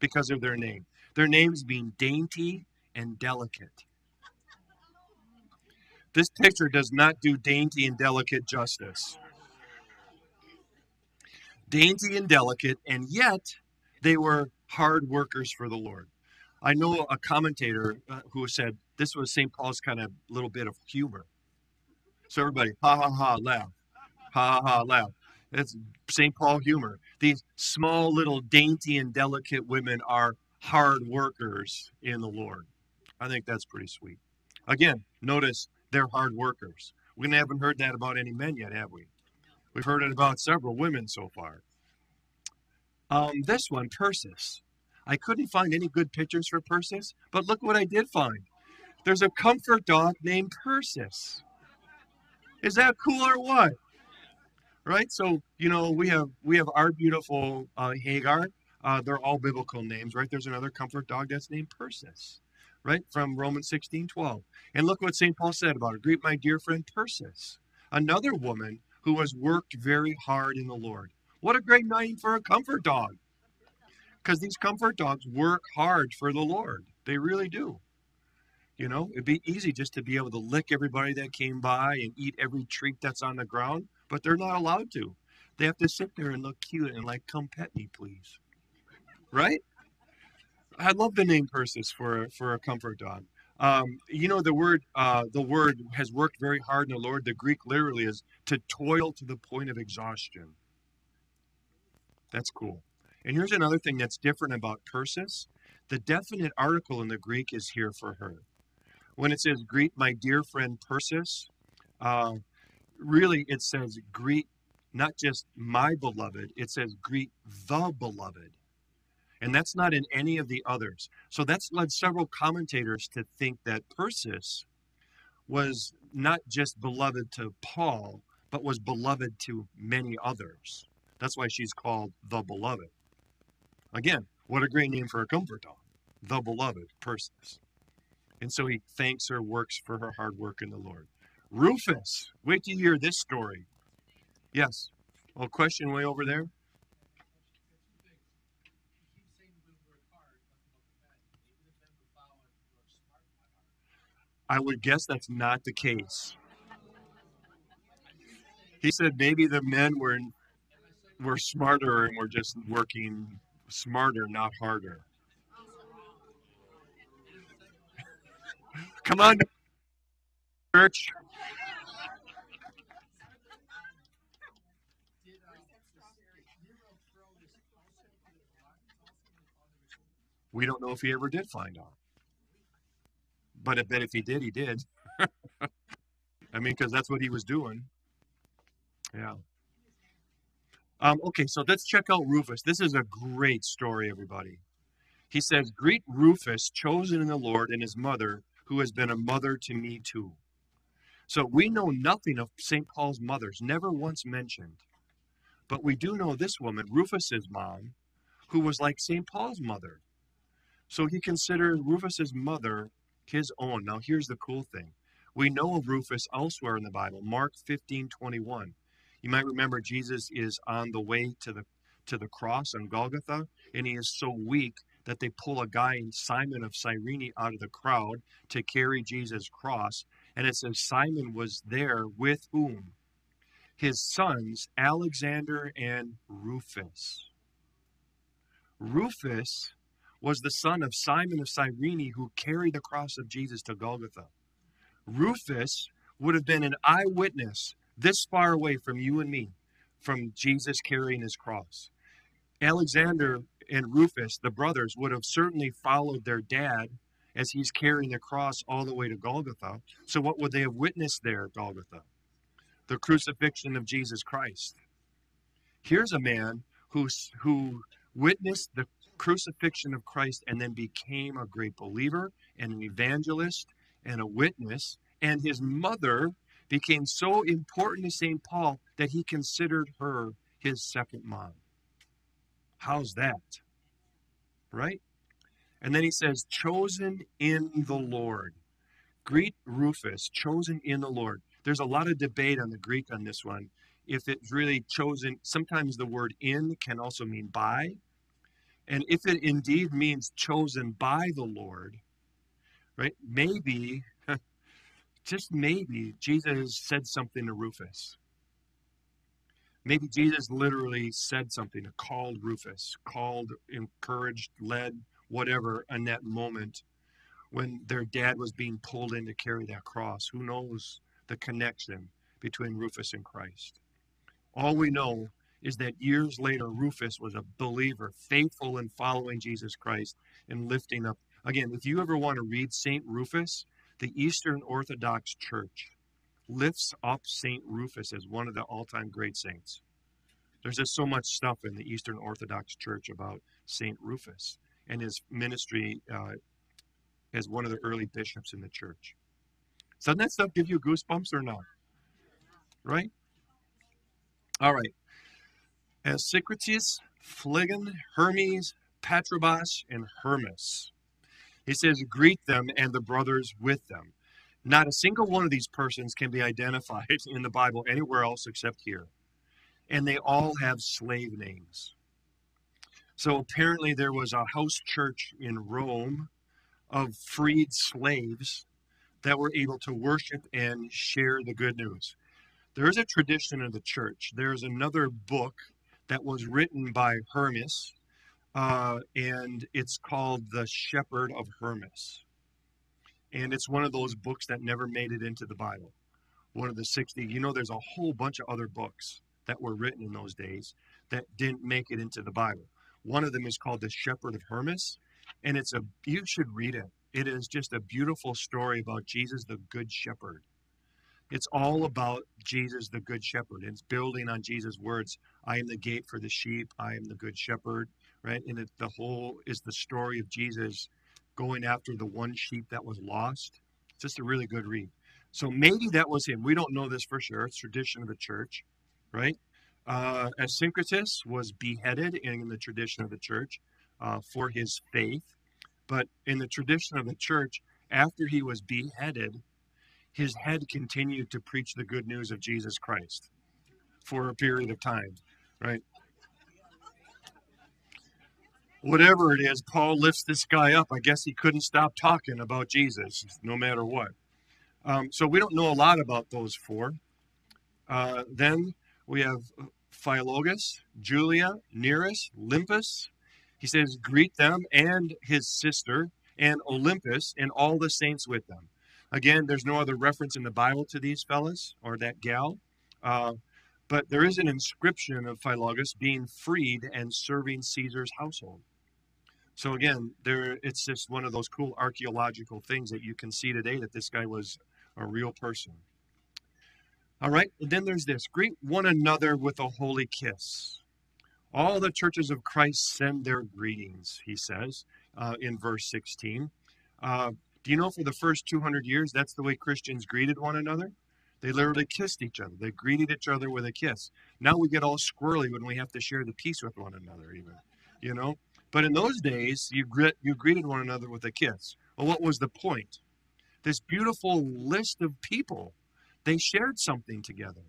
because of their name. Their names being dainty and delicate. This picture does not do dainty and delicate justice. Dainty and delicate, and yet they were hard workers for the Lord. I know a commentator uh, who said this was St. Paul's kind of little bit of humor. So everybody, ha ha ha, laugh, ha ha ha, laugh. That's St. Paul humor. These small, little, dainty, and delicate women are hard workers in the Lord. I think that's pretty sweet. Again, notice they're hard workers. We haven't heard that about any men yet, have we? We've heard it about several women so far. Um, this one, Persis. I couldn't find any good pictures for Persis, but look what I did find. There's a comfort dog named Persis. Is that cool or what? Right? So, you know, we have we have our beautiful uh, Hagar. Uh, they're all biblical names, right? There's another comfort dog that's named Persis, right? From Romans 16, 12. And look what St. Paul said about her. Greet my dear friend Persis, another woman who has worked very hard in the Lord. What a great name for a comfort dog. Because these comfort dogs work hard for the Lord. They really do. You know, it'd be easy just to be able to lick everybody that came by and eat every treat that's on the ground, but they're not allowed to. They have to sit there and look cute and like, come pet me, please. Right? I love the name Persis for for a comfort dog. Um, you know, the word uh, the word has worked very hard in the Lord. The Greek literally is to toil to the point of exhaustion. That's cool. And here's another thing that's different about Persis. The definite article in the Greek is here for her. When it says greet my dear friend Persis, uh, really it says greet not just my beloved, it says greet the beloved. And that's not in any of the others. So that's led several commentators to think that Persis was not just beloved to Paul, but was beloved to many others. That's why she's called the beloved. Again, what a great name for a comfort dog. The beloved Persis. And so he thanks her, works for her hard work in the Lord. Rufus, wait to hear this story. Yes. Well, question way over there. I would guess that's not the case. He said maybe the men were were smarter and were just working smarter, not harder. Come on, church. We don't know if he ever did find out. But I bet if he did, he did. I mean, because that's what he was doing. Yeah. Um, okay, so let's check out Rufus. This is a great story, everybody. He says, Greet Rufus, chosen in the Lord, and his mother, who has been a mother to me too. So we know nothing of St. Paul's mothers, never once mentioned. But we do know this woman, Rufus's mom, who was like St. Paul's mother. So he considered Rufus's mother his own. Now here's the cool thing. We know of Rufus elsewhere in the Bible, Mark 15, 21. You might remember Jesus is on the way to the to the cross on Golgotha, and he is so weak that they pull a guy, Simon of Cyrene, out of the crowd to carry Jesus' cross. And it says Simon was there with whom? His sons, Alexander and Rufus. Rufus was the son of Simon of Cyrene who carried the cross of Jesus to Golgotha. Rufus would have been an eyewitness this far away from you and me, from Jesus carrying his cross. Alexander and Rufus, the brothers, would have certainly followed their dad as he's carrying the cross all the way to Golgotha. So, what would they have witnessed there at Golgotha? The crucifixion of Jesus Christ. Here's a man who's, who witnessed the crucifixion of Christ and then became a great believer and an evangelist and a witness. And his mother became so important to St. Paul that he considered her his second mom. How's that? Right? And then he says, chosen in the Lord. Greet Rufus, chosen in the Lord. There's a lot of debate on the Greek on this one. If it's really chosen, sometimes the word in can also mean by. And if it indeed means chosen by the Lord, right, maybe, just maybe, Jesus said something to Rufus. Maybe Jesus literally said something, called Rufus, called, encouraged, led, whatever, in that moment when their dad was being pulled in to carry that cross. Who knows the connection between Rufus and Christ? All we know is that years later, Rufus was a believer, faithful in following Jesus Christ and lifting up. Again, if you ever want to read St. Rufus, the Eastern Orthodox Church lifts up St. Rufus as one of the all time great saints. There's just so much stuff in the Eastern Orthodox Church about St. Rufus and his ministry uh, as one of the early bishops in the church. Doesn't that stuff give you goosebumps or not? Right? All right. Asyncritus, Phlegon, Hermes, Patrobas, and Hermas. He says, greet them and the brothers with them. Not a single one of these persons can be identified in the Bible anywhere else except here. And they all have slave names. So apparently, there was a house church in Rome of freed slaves that were able to worship and share the good news. There is a tradition of the church. There's another book that was written by Hermas, uh, and it's called The Shepherd of Hermas. And it's one of those books that never made it into the Bible. One of the 60, you know, there's a whole bunch of other books that were written in those days that didn't make it into the Bible. One of them is called The Shepherd of Hermas, and it's a, you should read it. It is just a beautiful story about Jesus, the Good Shepherd. It's all about Jesus, the Good Shepherd. It's building on Jesus' words I am the gate for the sheep, I am the Good Shepherd, right? And it, the whole is the story of Jesus going after the one sheep that was lost. It's just a really good read. So maybe that was him. We don't know this for sure. It's tradition of the church, right? Uh, Asyncritus was beheaded in the tradition of the church uh, for his faith. But in the tradition of the church, after he was beheaded, his head continued to preach the good news of Jesus Christ for a period of time, right? Whatever it is, Paul lifts this guy up. I guess he couldn't stop talking about Jesus no matter what. Um, so we don't know a lot about those four. Uh, then we have Philologus, Julia, Nereus, Olympas. He says, Greet them and his sister and Olympas and all the saints with them. Again, there's no other reference in the Bible to these fellas or that gal. Uh, but there is an inscription of Philologus being freed and serving Caesar's household. So again, there it's just one of those cool archaeological things that you can see today that this guy was a real person. All right, and then there's this greet one another with a holy kiss. All the churches of Christ send their greetings, he says uh, in verse 16. Uh, do you know for the first 200 years, that's the way Christians greeted one another? They literally kissed each other. They greeted each other with a kiss. Now we get all squirrely when we have to share the peace with one another, even, you know? But in those days, you, grit, you greeted one another with a kiss. Well, what was the point? This beautiful list of people, they shared something together.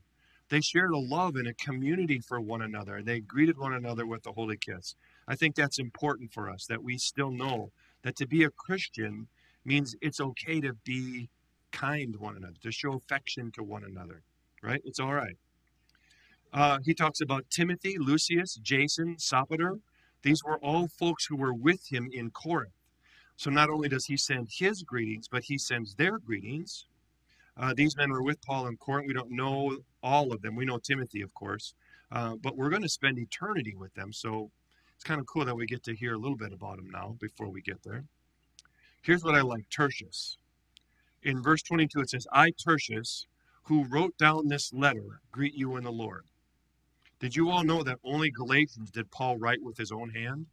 They shared a love and a community for one another. They greeted one another with a holy kiss. I think that's important for us that we still know that to be a Christian means it's okay to be kind to one another, to show affection to one another, right? It's all right. Uh, he talks about Timothy, Lucius, Jason, Sopater. These were all folks who were with him in Corinth. So not only does he send his greetings, but he sends their greetings. Uh, these men were with Paul in Corinth. We don't know all of them. We know Timothy, of course, uh, but we're going to spend eternity with them. So it's kind of cool that we get to hear a little bit about them now before we get there. Here's what I like Tertius. In verse 22, it says, I, Tertius, who wrote down this letter, greet you in the Lord. Did you all know that only Galatians did Paul write with his own hand?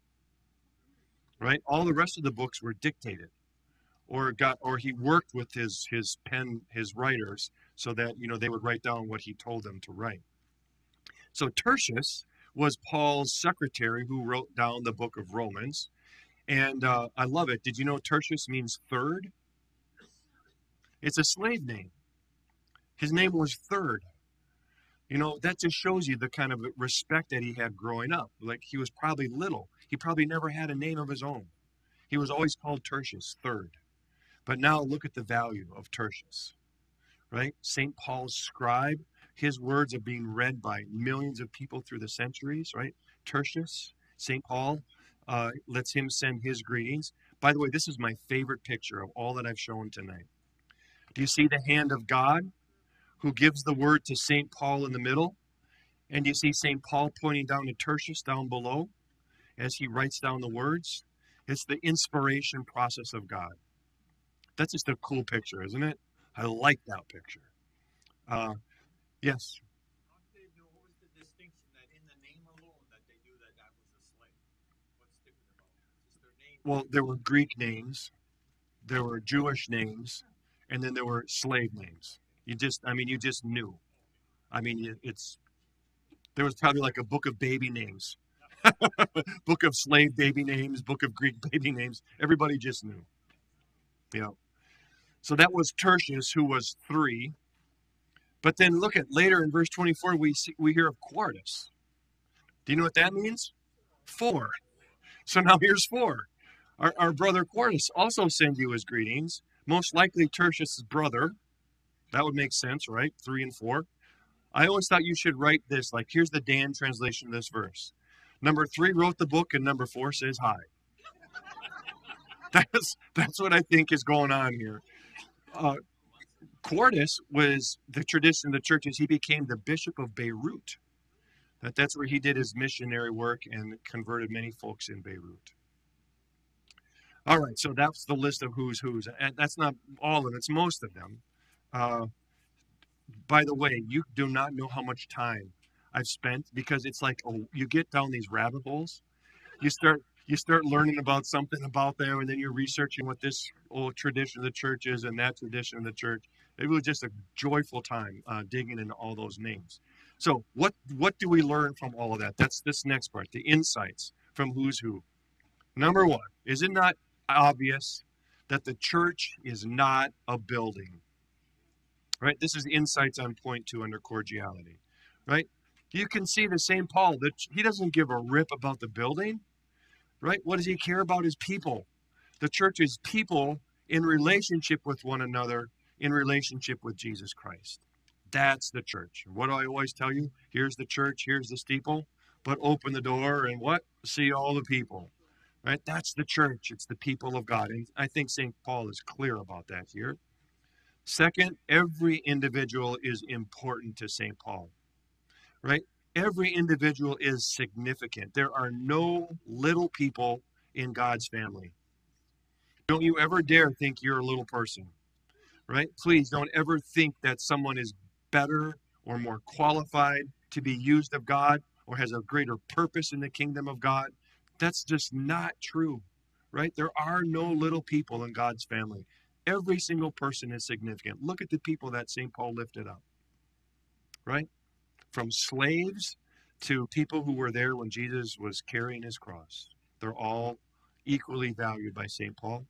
right? All the rest of the books were dictated, or got, or he worked with his his pen, his writers, so that you know they would write down what he told them to write. So Tertius was Paul's secretary who wrote down the book of Romans, and uh, I love it. Did you know Tertius means third? It's a slave name. His name was Third. You know, that just shows you the kind of respect that he had growing up. Like he was probably little. He probably never had a name of his own. He was always called Tertius, third. But now look at the value of Tertius, right? St. Paul's scribe, his words are being read by millions of people through the centuries, right? Tertius, St. Paul, uh, lets him send his greetings. By the way, this is my favorite picture of all that I've shown tonight. Do you see the hand of God who gives the word to St. Paul in the middle? And you see St. Paul pointing down to Tertius down below as he writes down the words? It's the inspiration process of God. That's just a cool picture, isn't it? I like that picture. Uh, yes. Dave, know what was the distinction that in the name alone that they knew that that was a slave? What's different about it? Just their name. Well, there were Greek names, there were Jewish names, and then there were slave names. You just, I mean, you just knew. I mean, it's there was probably like a book of baby names, book of slave baby names, book of Greek baby names. Everybody just knew. Yeah. So that was Tertius, who was three. But then look at later in verse 24, we see, we hear of Quartus. Do you know what that means? Four. So now here's four. Our, our brother Quartus also sends you his greetings. Most likely Tertius' brother. That would make sense, right? Three and four. I always thought you should write this like here's the Dan translation of this verse. Number three wrote the book, and number four says hi. That's that's what I think is going on here. Uh, Quartus was the tradition of the churches. He became the bishop of Beirut. That that's where he did his missionary work and converted many folks in Beirut. All right, so that's the list of who's who's, and that's not all of them. It's most of them. Uh, by the way, you do not know how much time I've spent because it's like oh, you get down these rabbit holes. You start you start learning about something about them, and then you're researching what this old tradition of the church is and that tradition of the church. It was just a joyful time uh, digging into all those names. So, what what do we learn from all of that? That's this next part, the insights from who's who. Number one, is it not obvious that the church is not a building? Right. This is insights on point two under cordiality. Right. You can see the same Paul that he doesn't give a rip about the building. Right. What does he care about? His people. The church is people in relationship with one another, in relationship with Jesus Christ. That's the church. What do I always tell you? Here's the church, here's the steeple, but open the door and what? See all the people. Right? That's the church. It's the people of God. And I think St. Paul is clear about that here. Second, every individual is important to St. Paul. Right? Every individual is significant. There are no little people in God's family. Don't you ever dare think you're a little person. Right? Please don't ever think that someone is better or more qualified to be used of God or has a greater purpose in the kingdom of God. That's just not true, right? There are no little people in God's family. Every single person is significant. Look at the people that St. Paul lifted up, right? From slaves to people who were there when Jesus was carrying his cross. They're all equally valued by St. Paul.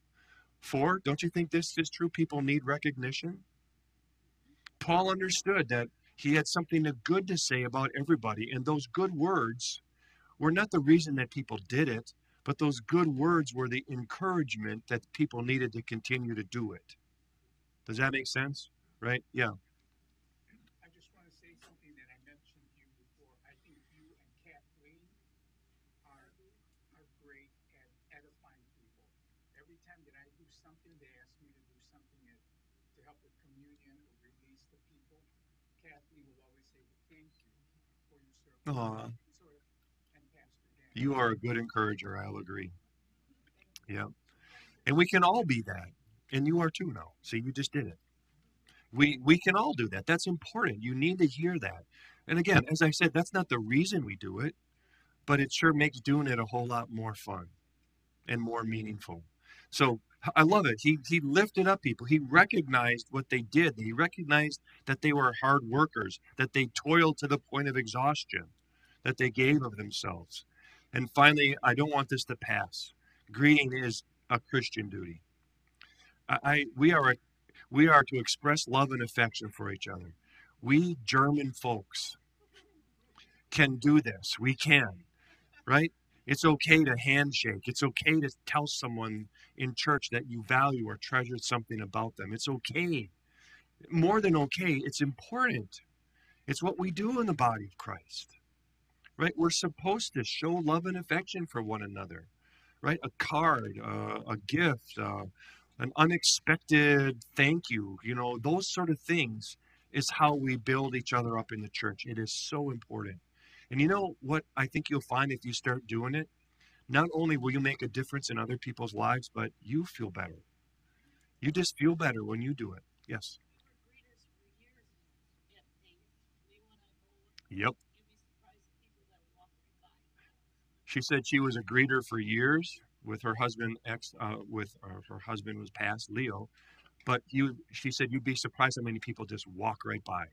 Four, don't you think this is true? People need recognition. Paul understood that he had something good to say about everybody, and those good words were not the reason that people did it, but those good words were the encouragement that people needed to continue to do it. Does that make sense? Right? Yeah. I just want to say something that I mentioned to you before. I think you and Kathleen are, are great at edifying people. Every time that I do something, they ask me to do something that, to help with communion or release the people. Kathleen will always say, thank you for your service. Aw. So, and Pastor Dan. You are a good encourager, I'll agree. Yeah. And we can all be that. And you are too now. See, you just did it. We we can all do that. That's important. You need to hear that. And again, as I said, that's not the reason we do it, but it sure makes doing it a whole lot more fun. and more meaningful. So I love it. He he lifted up people. He recognized what they did. He recognized that they were hard workers, that they toiled to the point of exhaustion, that they gave of themselves. And finally, I don't want this to pass. Greeting is a Christian duty. I, I we are a, we are to express love and affection for each other. We German folks can do this. We can, right? It's okay to handshake. It's okay to tell someone in church that you value or treasure something about them. It's okay. More than okay, it's important. It's what we do in the body of Christ, right? We're supposed to show love and affection for one another, right? A card, uh, a gift, uh, an unexpected thank you, you know, those sort of things is how we build each other up in the church. It is so important. And you know what I think you'll find if you start doing it? Not only will you make a difference in other people's lives, but you feel better. You just feel better when you do it. Yes. Yep. She said she was a greeter for years with her husband ex uh, with uh, her husband was passed Leo, but you she said you'd be surprised how many people just walk right by.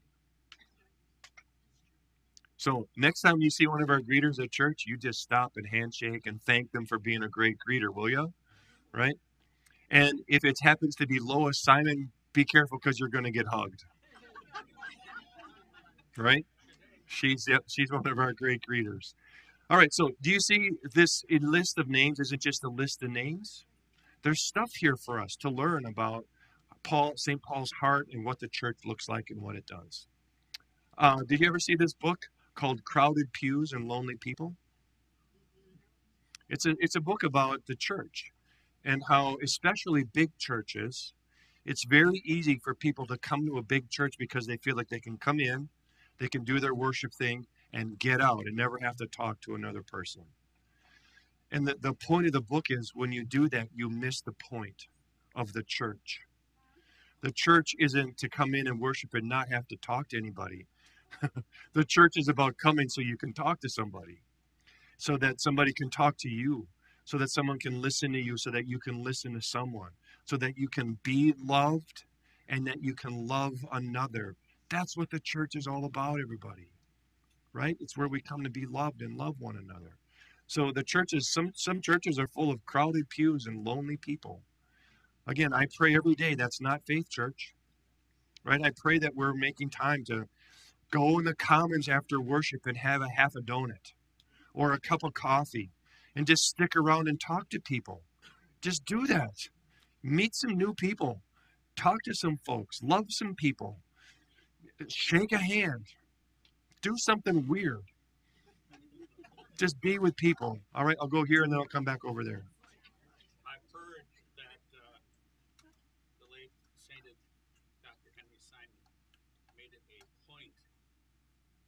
So next time you see one of our greeters at church, you just stop and handshake and thank them for being a great greeter, will you? Right? And if it happens to be Lois Simon, be careful because you're going to get hugged. Right? She's she's one of our great greeters. All right, so do you see this list of names isn't just a list of names? There's stuff here for us to learn about Paul, St. Paul's heart, and what the church looks like and what it does. Uh, did you ever see this book? called Crowded Pews and Lonely People. It's a, it's a book about the church and how, especially big churches, it's very easy for people to come to a big church because they feel like they can come in, they can do their worship thing, and get out and never have to talk to another person. And the, the point of the book is when you do that, you miss the point of the church. The church isn't to come in and worship and not have to talk to anybody. the church is about coming so you can talk to somebody, so that somebody can talk to you, so that someone can listen to you, so that you can listen to someone, so that you can be loved and that you can love another. That's what the church is all about, everybody. Right? It's where we come to be loved and love one another. So the churches, some some churches are full of crowded pews and lonely people. Again, I pray every day that's not faith church. Right? I pray that we're making time to Go in the commons after worship and have a half a donut or a cup of coffee and just stick around and talk to people. Just do that. Meet some new people. Talk to some folks. Love some people. Shake a hand. Do something weird. Just be with people. All right, I'll go here and then I'll come back over there. I've heard that uh, the late sainted Dr. Henry Simon made it a point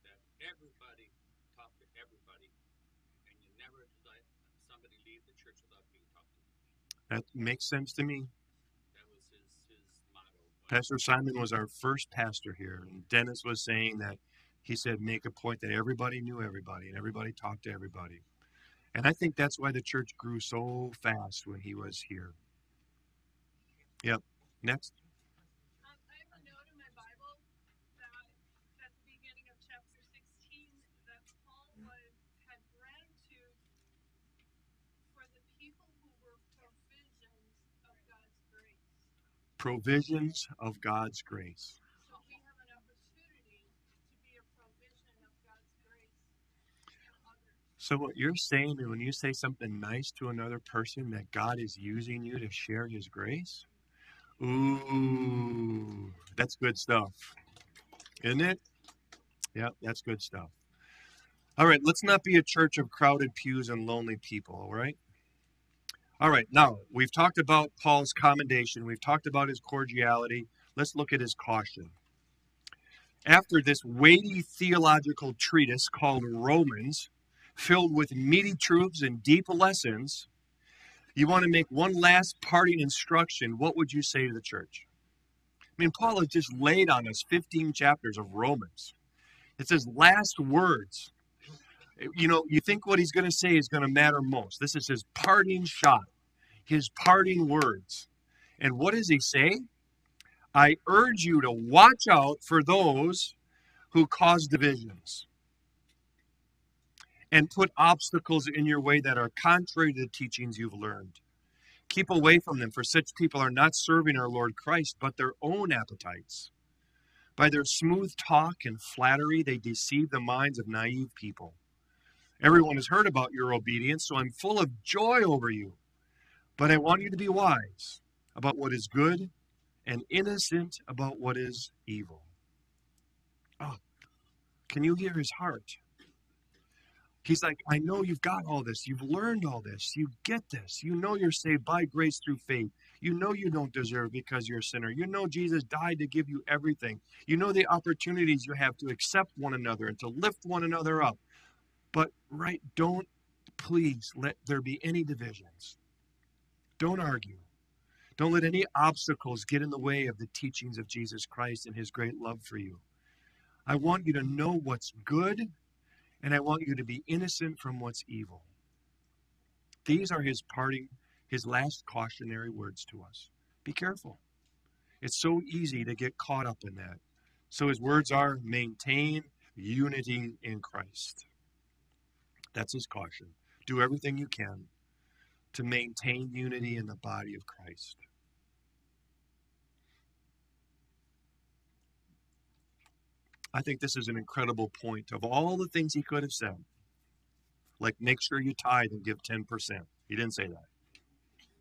that everybody talk to everybody, and you never let somebody leave the church without being talked to. That makes sense to me. His his Pastor Simon was our first pastor here, and Dennis was saying that he said make a point that everybody knew everybody and everybody talked to everybody. And I think that's why the church grew so fast when he was here. Yep. Next. Um, I have a note in my Bible that at the beginning of chapter 16 that Paul was had gratitude for the people who were provisions of God's grace. Provisions of God's grace. So we have an opportunity to be a provision of God's grace to others. So what you're saying is when you say something nice to another person that God is using you to share his grace? Ooh, that's good stuff. Isn't it? Yeah, that's good stuff. All right, let's not be a church of crowded pews and lonely people, all right? All right, now we've talked about Paul's commendation, we've talked about his cordiality. Let's look at his caution. After this weighty theological treatise called Romans, filled with meaty truths and deep lessons, you want to make one last parting instruction, what would you say to the church? I mean, Paul has just laid on us 15 chapters of Romans. It says last words. You know, you think what he's going to say is going to matter most. This is his parting shot. his parting words. And what does he say? I urge you to watch out for those who cause divisions and put obstacles in your way that are contrary to the teachings you've learned. Keep away from them, for such people are not serving our Lord Christ, but their own appetites. By their smooth talk and flattery, they deceive the minds of naive people. Everyone has heard about your obedience, so I'm full of joy over you. But I want you to be wise about what is good and innocent about what is evil. Oh, can you hear his heart? He's like, I know you've got all this. You've learned all this. You get this. You know you're saved by grace through faith. You know you don't deserve because you're a sinner. You know Jesus died to give you everything. You know the opportunities you have to accept one another and to lift one another up. But, right, don't please let there be any divisions. Don't argue. Don't let any obstacles get in the way of the teachings of Jesus Christ and his great love for you. I want you to know what's good, and I want you to be innocent from what's evil. These are his parting, his last cautionary words to us. Be careful. It's so easy to get caught up in that. So his words are maintain unity in Christ. That's his caution. Do everything you can to maintain unity in the body of Christ. I think this is an incredible point of all the things he could have said. Like, make sure you tithe and give 10%. He didn't say that.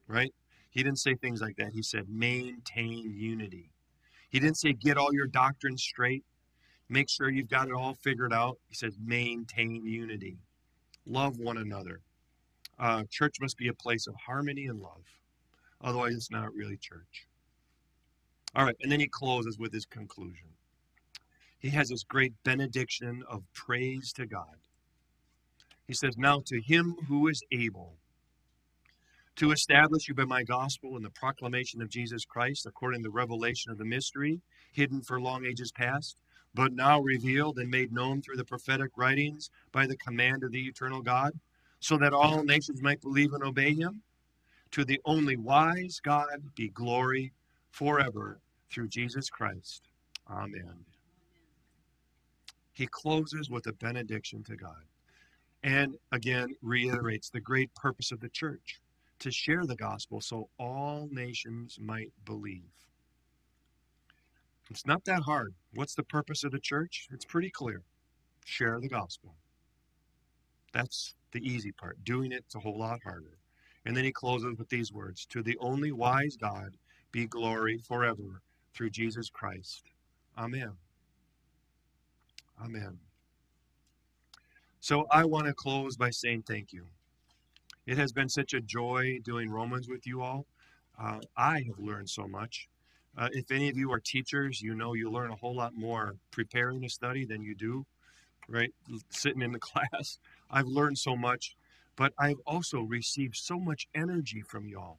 Right? He didn't say things like that. He said, maintain unity. He didn't say, get all your doctrines straight. Make sure you've got it all figured out. He says, maintain unity. Love one another. Uh, church must be a place of harmony and love. Otherwise, it's not really church. All right, and then he closes with his conclusion. He has this great benediction of praise to God. He says, Now to him who is able to establish you by my gospel and the proclamation of Jesus Christ, according to the revelation of the mystery, hidden for long ages past, but now revealed and made known through the prophetic writings by the command of the eternal God, so that all nations might believe and obey him. To the only wise God be glory forever through Jesus Christ. Amen. He closes with a benediction to God and again reiterates the great purpose of the church to share the gospel so all nations might believe. It's not that hard. What's the purpose of the church? It's pretty clear share the gospel. That's the easy part. Doing it's a whole lot harder. And then he closes with these words To the only wise God be glory forever through Jesus Christ. Amen. Amen. So I want to close by saying thank you. It has been such a joy doing Romans with you all. Uh, I have learned so much. Uh, if any of you are teachers, you know you learn a whole lot more preparing a study than you do, right? Sitting in the class. I've learned so much, but I've also received so much energy from y'all.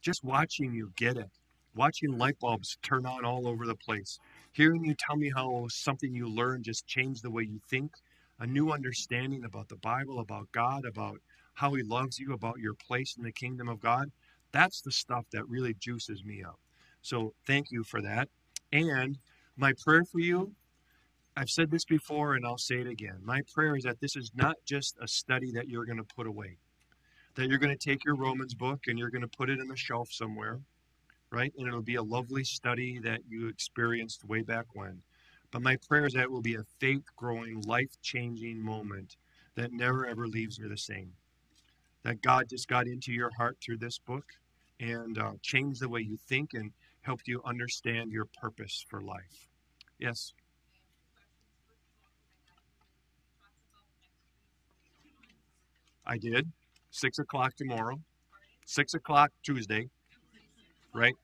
Just watching you get it, watching light bulbs turn on all over the place, hearing you tell me how something you learned just changed the way you think, a new understanding about the Bible, about God, about how He loves you, about your place in the kingdom of God. That's the stuff that really juices me up. So thank you for that. And my prayer for you, I've said this before and I'll say it again. My prayer is that this is not just a study that you're going to put away, that you're going to take your Romans book and you're going to put it in the shelf somewhere, right? And it'll be a lovely study that you experienced way back when. But my prayer is that it will be a faith growing, life changing moment that never ever leaves you the same. That God just got into your heart through this book and uh, changed the way you think and helped you understand your purpose for life. Yes? I did. Six o'clock tomorrow. Six o'clock Tuesday. Right?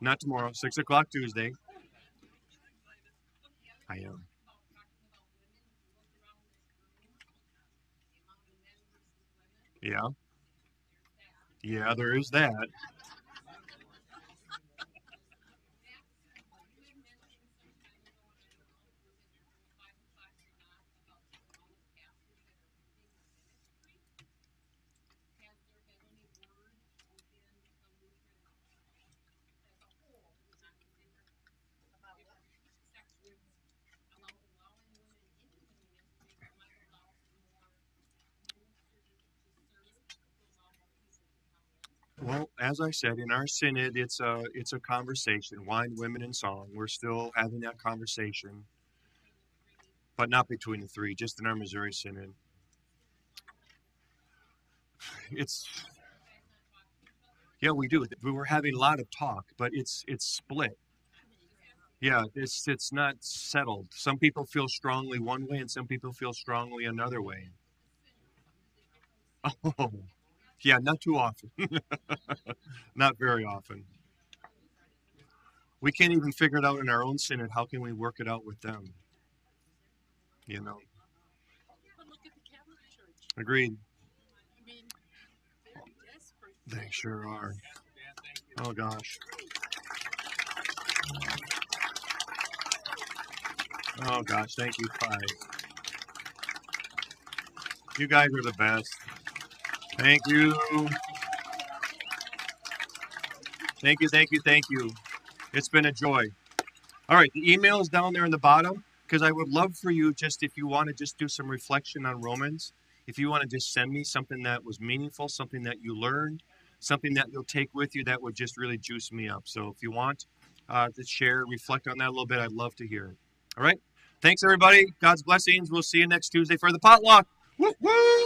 Not tomorrow. Six o'clock Tuesday. I am. Yeah. Yeah, there is that. As I said, in our synod, it's a it's a conversation. Wine, women, and song. We're still having that conversation, but not between the three. Just in our Missouri synod. It's yeah, we do. We were having a lot of talk, but it's it's split. Yeah, it's it's not settled. Some people feel strongly one way, and some people feel strongly another way. Oh, yeah, not too often. not very often. We can't even figure it out in our own synod. How can we work it out with them? You know, agreed. I. They sure are. Oh gosh. Oh gosh, thank you, five. You guys are the best. Thank you. Thank you, thank you, thank you. It's been a joy. All right, the email is down there in the bottom because I would love for you just if you want to just do some reflection on Romans, if you want to just send me something that was meaningful, something that you learned, something that you'll take with you that would just really juice me up. So if you want uh, to share, reflect on that a little bit, I'd love to hear it. All right. Thanks, everybody. God's blessings. We'll see you next Tuesday for the potluck. Woo woo!